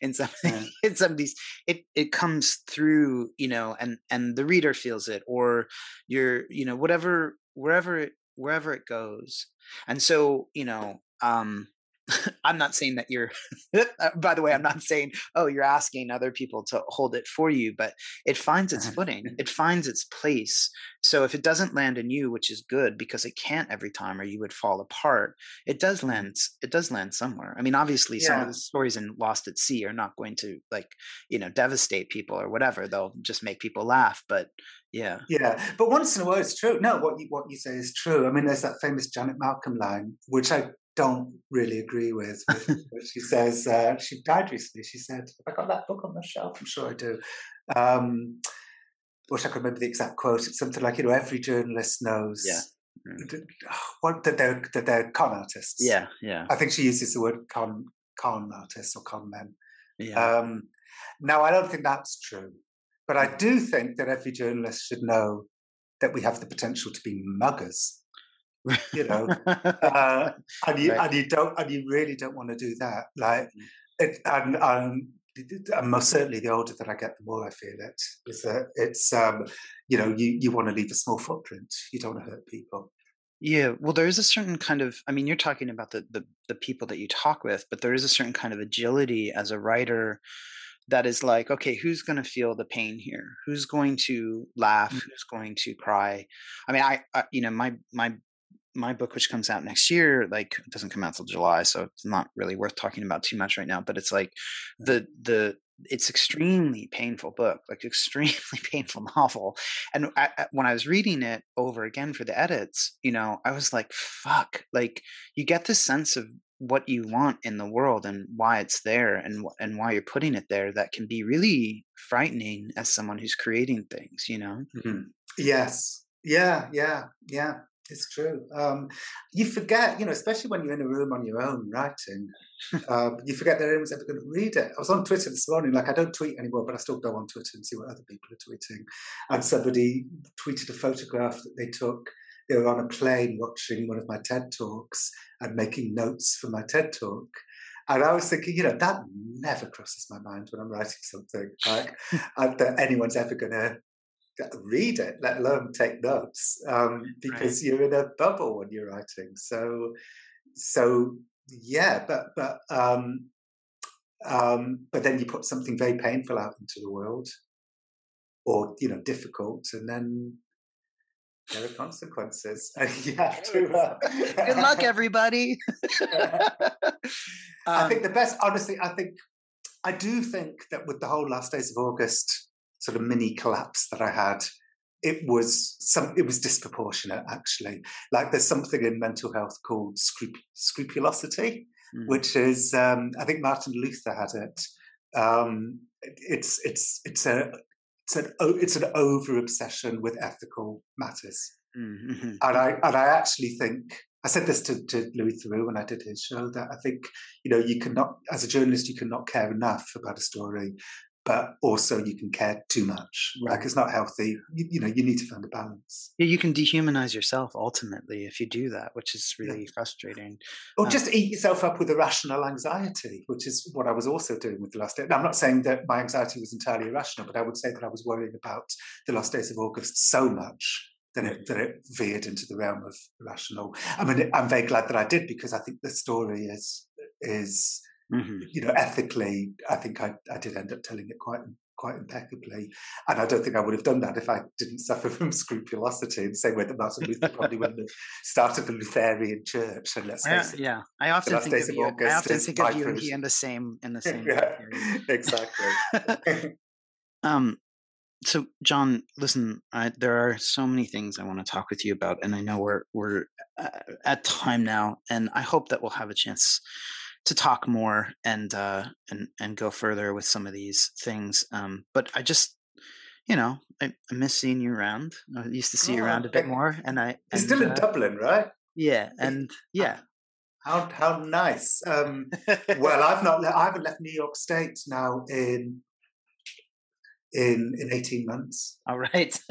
in some yeah. in some of these it it comes through you know and and the reader feels it or you're you know whatever wherever it wherever it goes and so you know um I'm not saying that you're, uh, by the way, I'm not saying, oh, you're asking other people to hold it for you, but it finds its uh-huh. footing, it finds its place. So if it doesn't land in you, which is good because it can't every time or you would fall apart, it does mm-hmm. land, it does land somewhere. I mean, obviously, yeah. some of the stories in Lost at Sea are not going to like, you know, devastate people or whatever. They'll just make people laugh. But yeah. Yeah. But once in a while, it's true. No, what you, what you say is true. I mean, there's that famous Janet Malcolm line, which I don't really agree with. she says uh, she died recently. She said, "Have I got that book on the shelf?" I'm sure I do. Um, wish I could remember the exact quote. It's something like, "You know, every journalist knows." Yeah. What that they're that they're con artists. Yeah, yeah. I think she uses the word con con artists or con men. Yeah. Um, now I don't think that's true, but I do think that every journalist should know that we have the potential to be muggers you know, uh, and you right. and you don't and you really don't want to do that. Like, mm. it, and um, and most certainly, the older that I get, the more I feel it. Is that it's um, you know, you you want to leave a small footprint. You don't want to hurt people. Yeah, well, there is a certain kind of. I mean, you're talking about the the, the people that you talk with, but there is a certain kind of agility as a writer that is like okay who's going to feel the pain here who's going to laugh mm-hmm. who's going to cry i mean I, I, you know my my my book, which comes out next year, like doesn't come out till July, so it's not really worth talking about too much right now. But it's like the the it's extremely painful book, like extremely painful novel. And I, when I was reading it over again for the edits, you know, I was like, "Fuck!" Like you get this sense of what you want in the world and why it's there and and why you're putting it there that can be really frightening as someone who's creating things you know mm-hmm. yes yeah yeah yeah it's true. Um, you forget, you know, especially when you're in a room on your own writing, uh, you forget that anyone's ever going to read it. I was on Twitter this morning, like I don't tweet anymore, but I still go on Twitter and see what other people are tweeting. And somebody tweeted a photograph that they took. They were on a plane watching one of my TED talks and making notes for my TED talk. And I was thinking, you know, that never crosses my mind when I'm writing something like that anyone's ever going to read it, let alone take notes, um, because right. you're in a bubble when you're writing. So, so yeah, but but um, um, but then you put something very painful out into the world, or you know, difficult, and then there are consequences. And you have to. Uh, Good luck, everybody. I think um the best, honestly, I think I do think that with the whole last days of August sort of mini collapse that I had, it was some it was disproportionate actually. Like there's something in mental health called scrup- scrupulosity, mm. which is um, I think Martin Luther had it. Um, it's it's it's a it's an it's an over obsession with ethical matters, mm-hmm. and I and I actually think I said this to, to Louis Theroux when I did his show that I think you know you cannot as a journalist you cannot care enough about a story but also you can care too much. Right. Like it's not healthy. You, you, know, you need to find a balance. Yeah, you can dehumanize yourself ultimately if you do that, which is really yeah. frustrating. Or um, just eat yourself up with irrational anxiety, which is what I was also doing with the last day. Now, I'm not saying that my anxiety was entirely irrational, but I would say that I was worrying about the last days of August so much that it that it veered into the realm of irrational. I mean, I'm very glad that I did because I think the story is is Mm-hmm. You know, ethically, I think I, I did end up telling it quite quite impeccably. And I don't think I would have done that if I didn't suffer from scrupulosity in the same way that Martin Luther probably wouldn't have started the Lutheran church. And let's face it, yeah, I often think of you. I often think of you and he in the same in the same. yeah, exactly. um. So, Jon, listen. I, there are so many things I want to talk with you about, and I know we're we're uh, at time now, and I hope that we'll have a chance to talk more and uh, and and go further with some of these things. Um, but I just, you know, I, I, miss seeing you around. I used to see oh, you around a bit more, and I. And, still in uh, Dublin, right? Yeah, and yeah. How how nice. Um, well, I've not. I haven't left New York State now in in in 18 months. All right.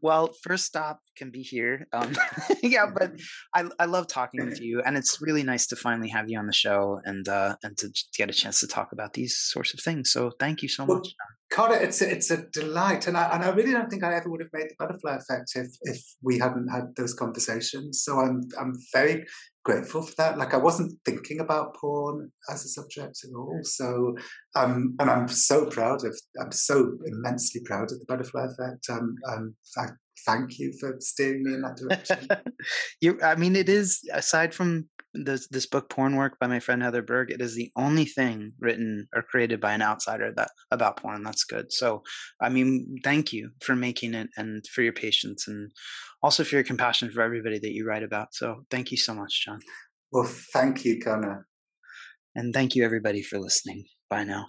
Well first stop can be here. Um, yeah but I, I love talking with you and it's really nice to finally have you on the show and uh and to get a chance to talk about these sorts of things. So thank you so well, much. Conner, it's a, it's a delight, and I and I really don't think I ever would have made the butterfly effect if if we hadn't had those conversations. So I'm I'm very grateful for that. Like I wasn't thinking about porn as a subject at all. So, um, and I'm so proud of, I'm so immensely proud of the butterfly effect. Um, um, I thank you for steering me in that direction. you, I mean, it is aside from this this book porn work by my friend heather berg it is the only thing written or created by an outsider that about porn that's good. So i mean thank you for making it and for your patience and also for your compassion for everybody that you write about. So thank you so much jon. Well thank you conner and thank you everybody for listening. Bye now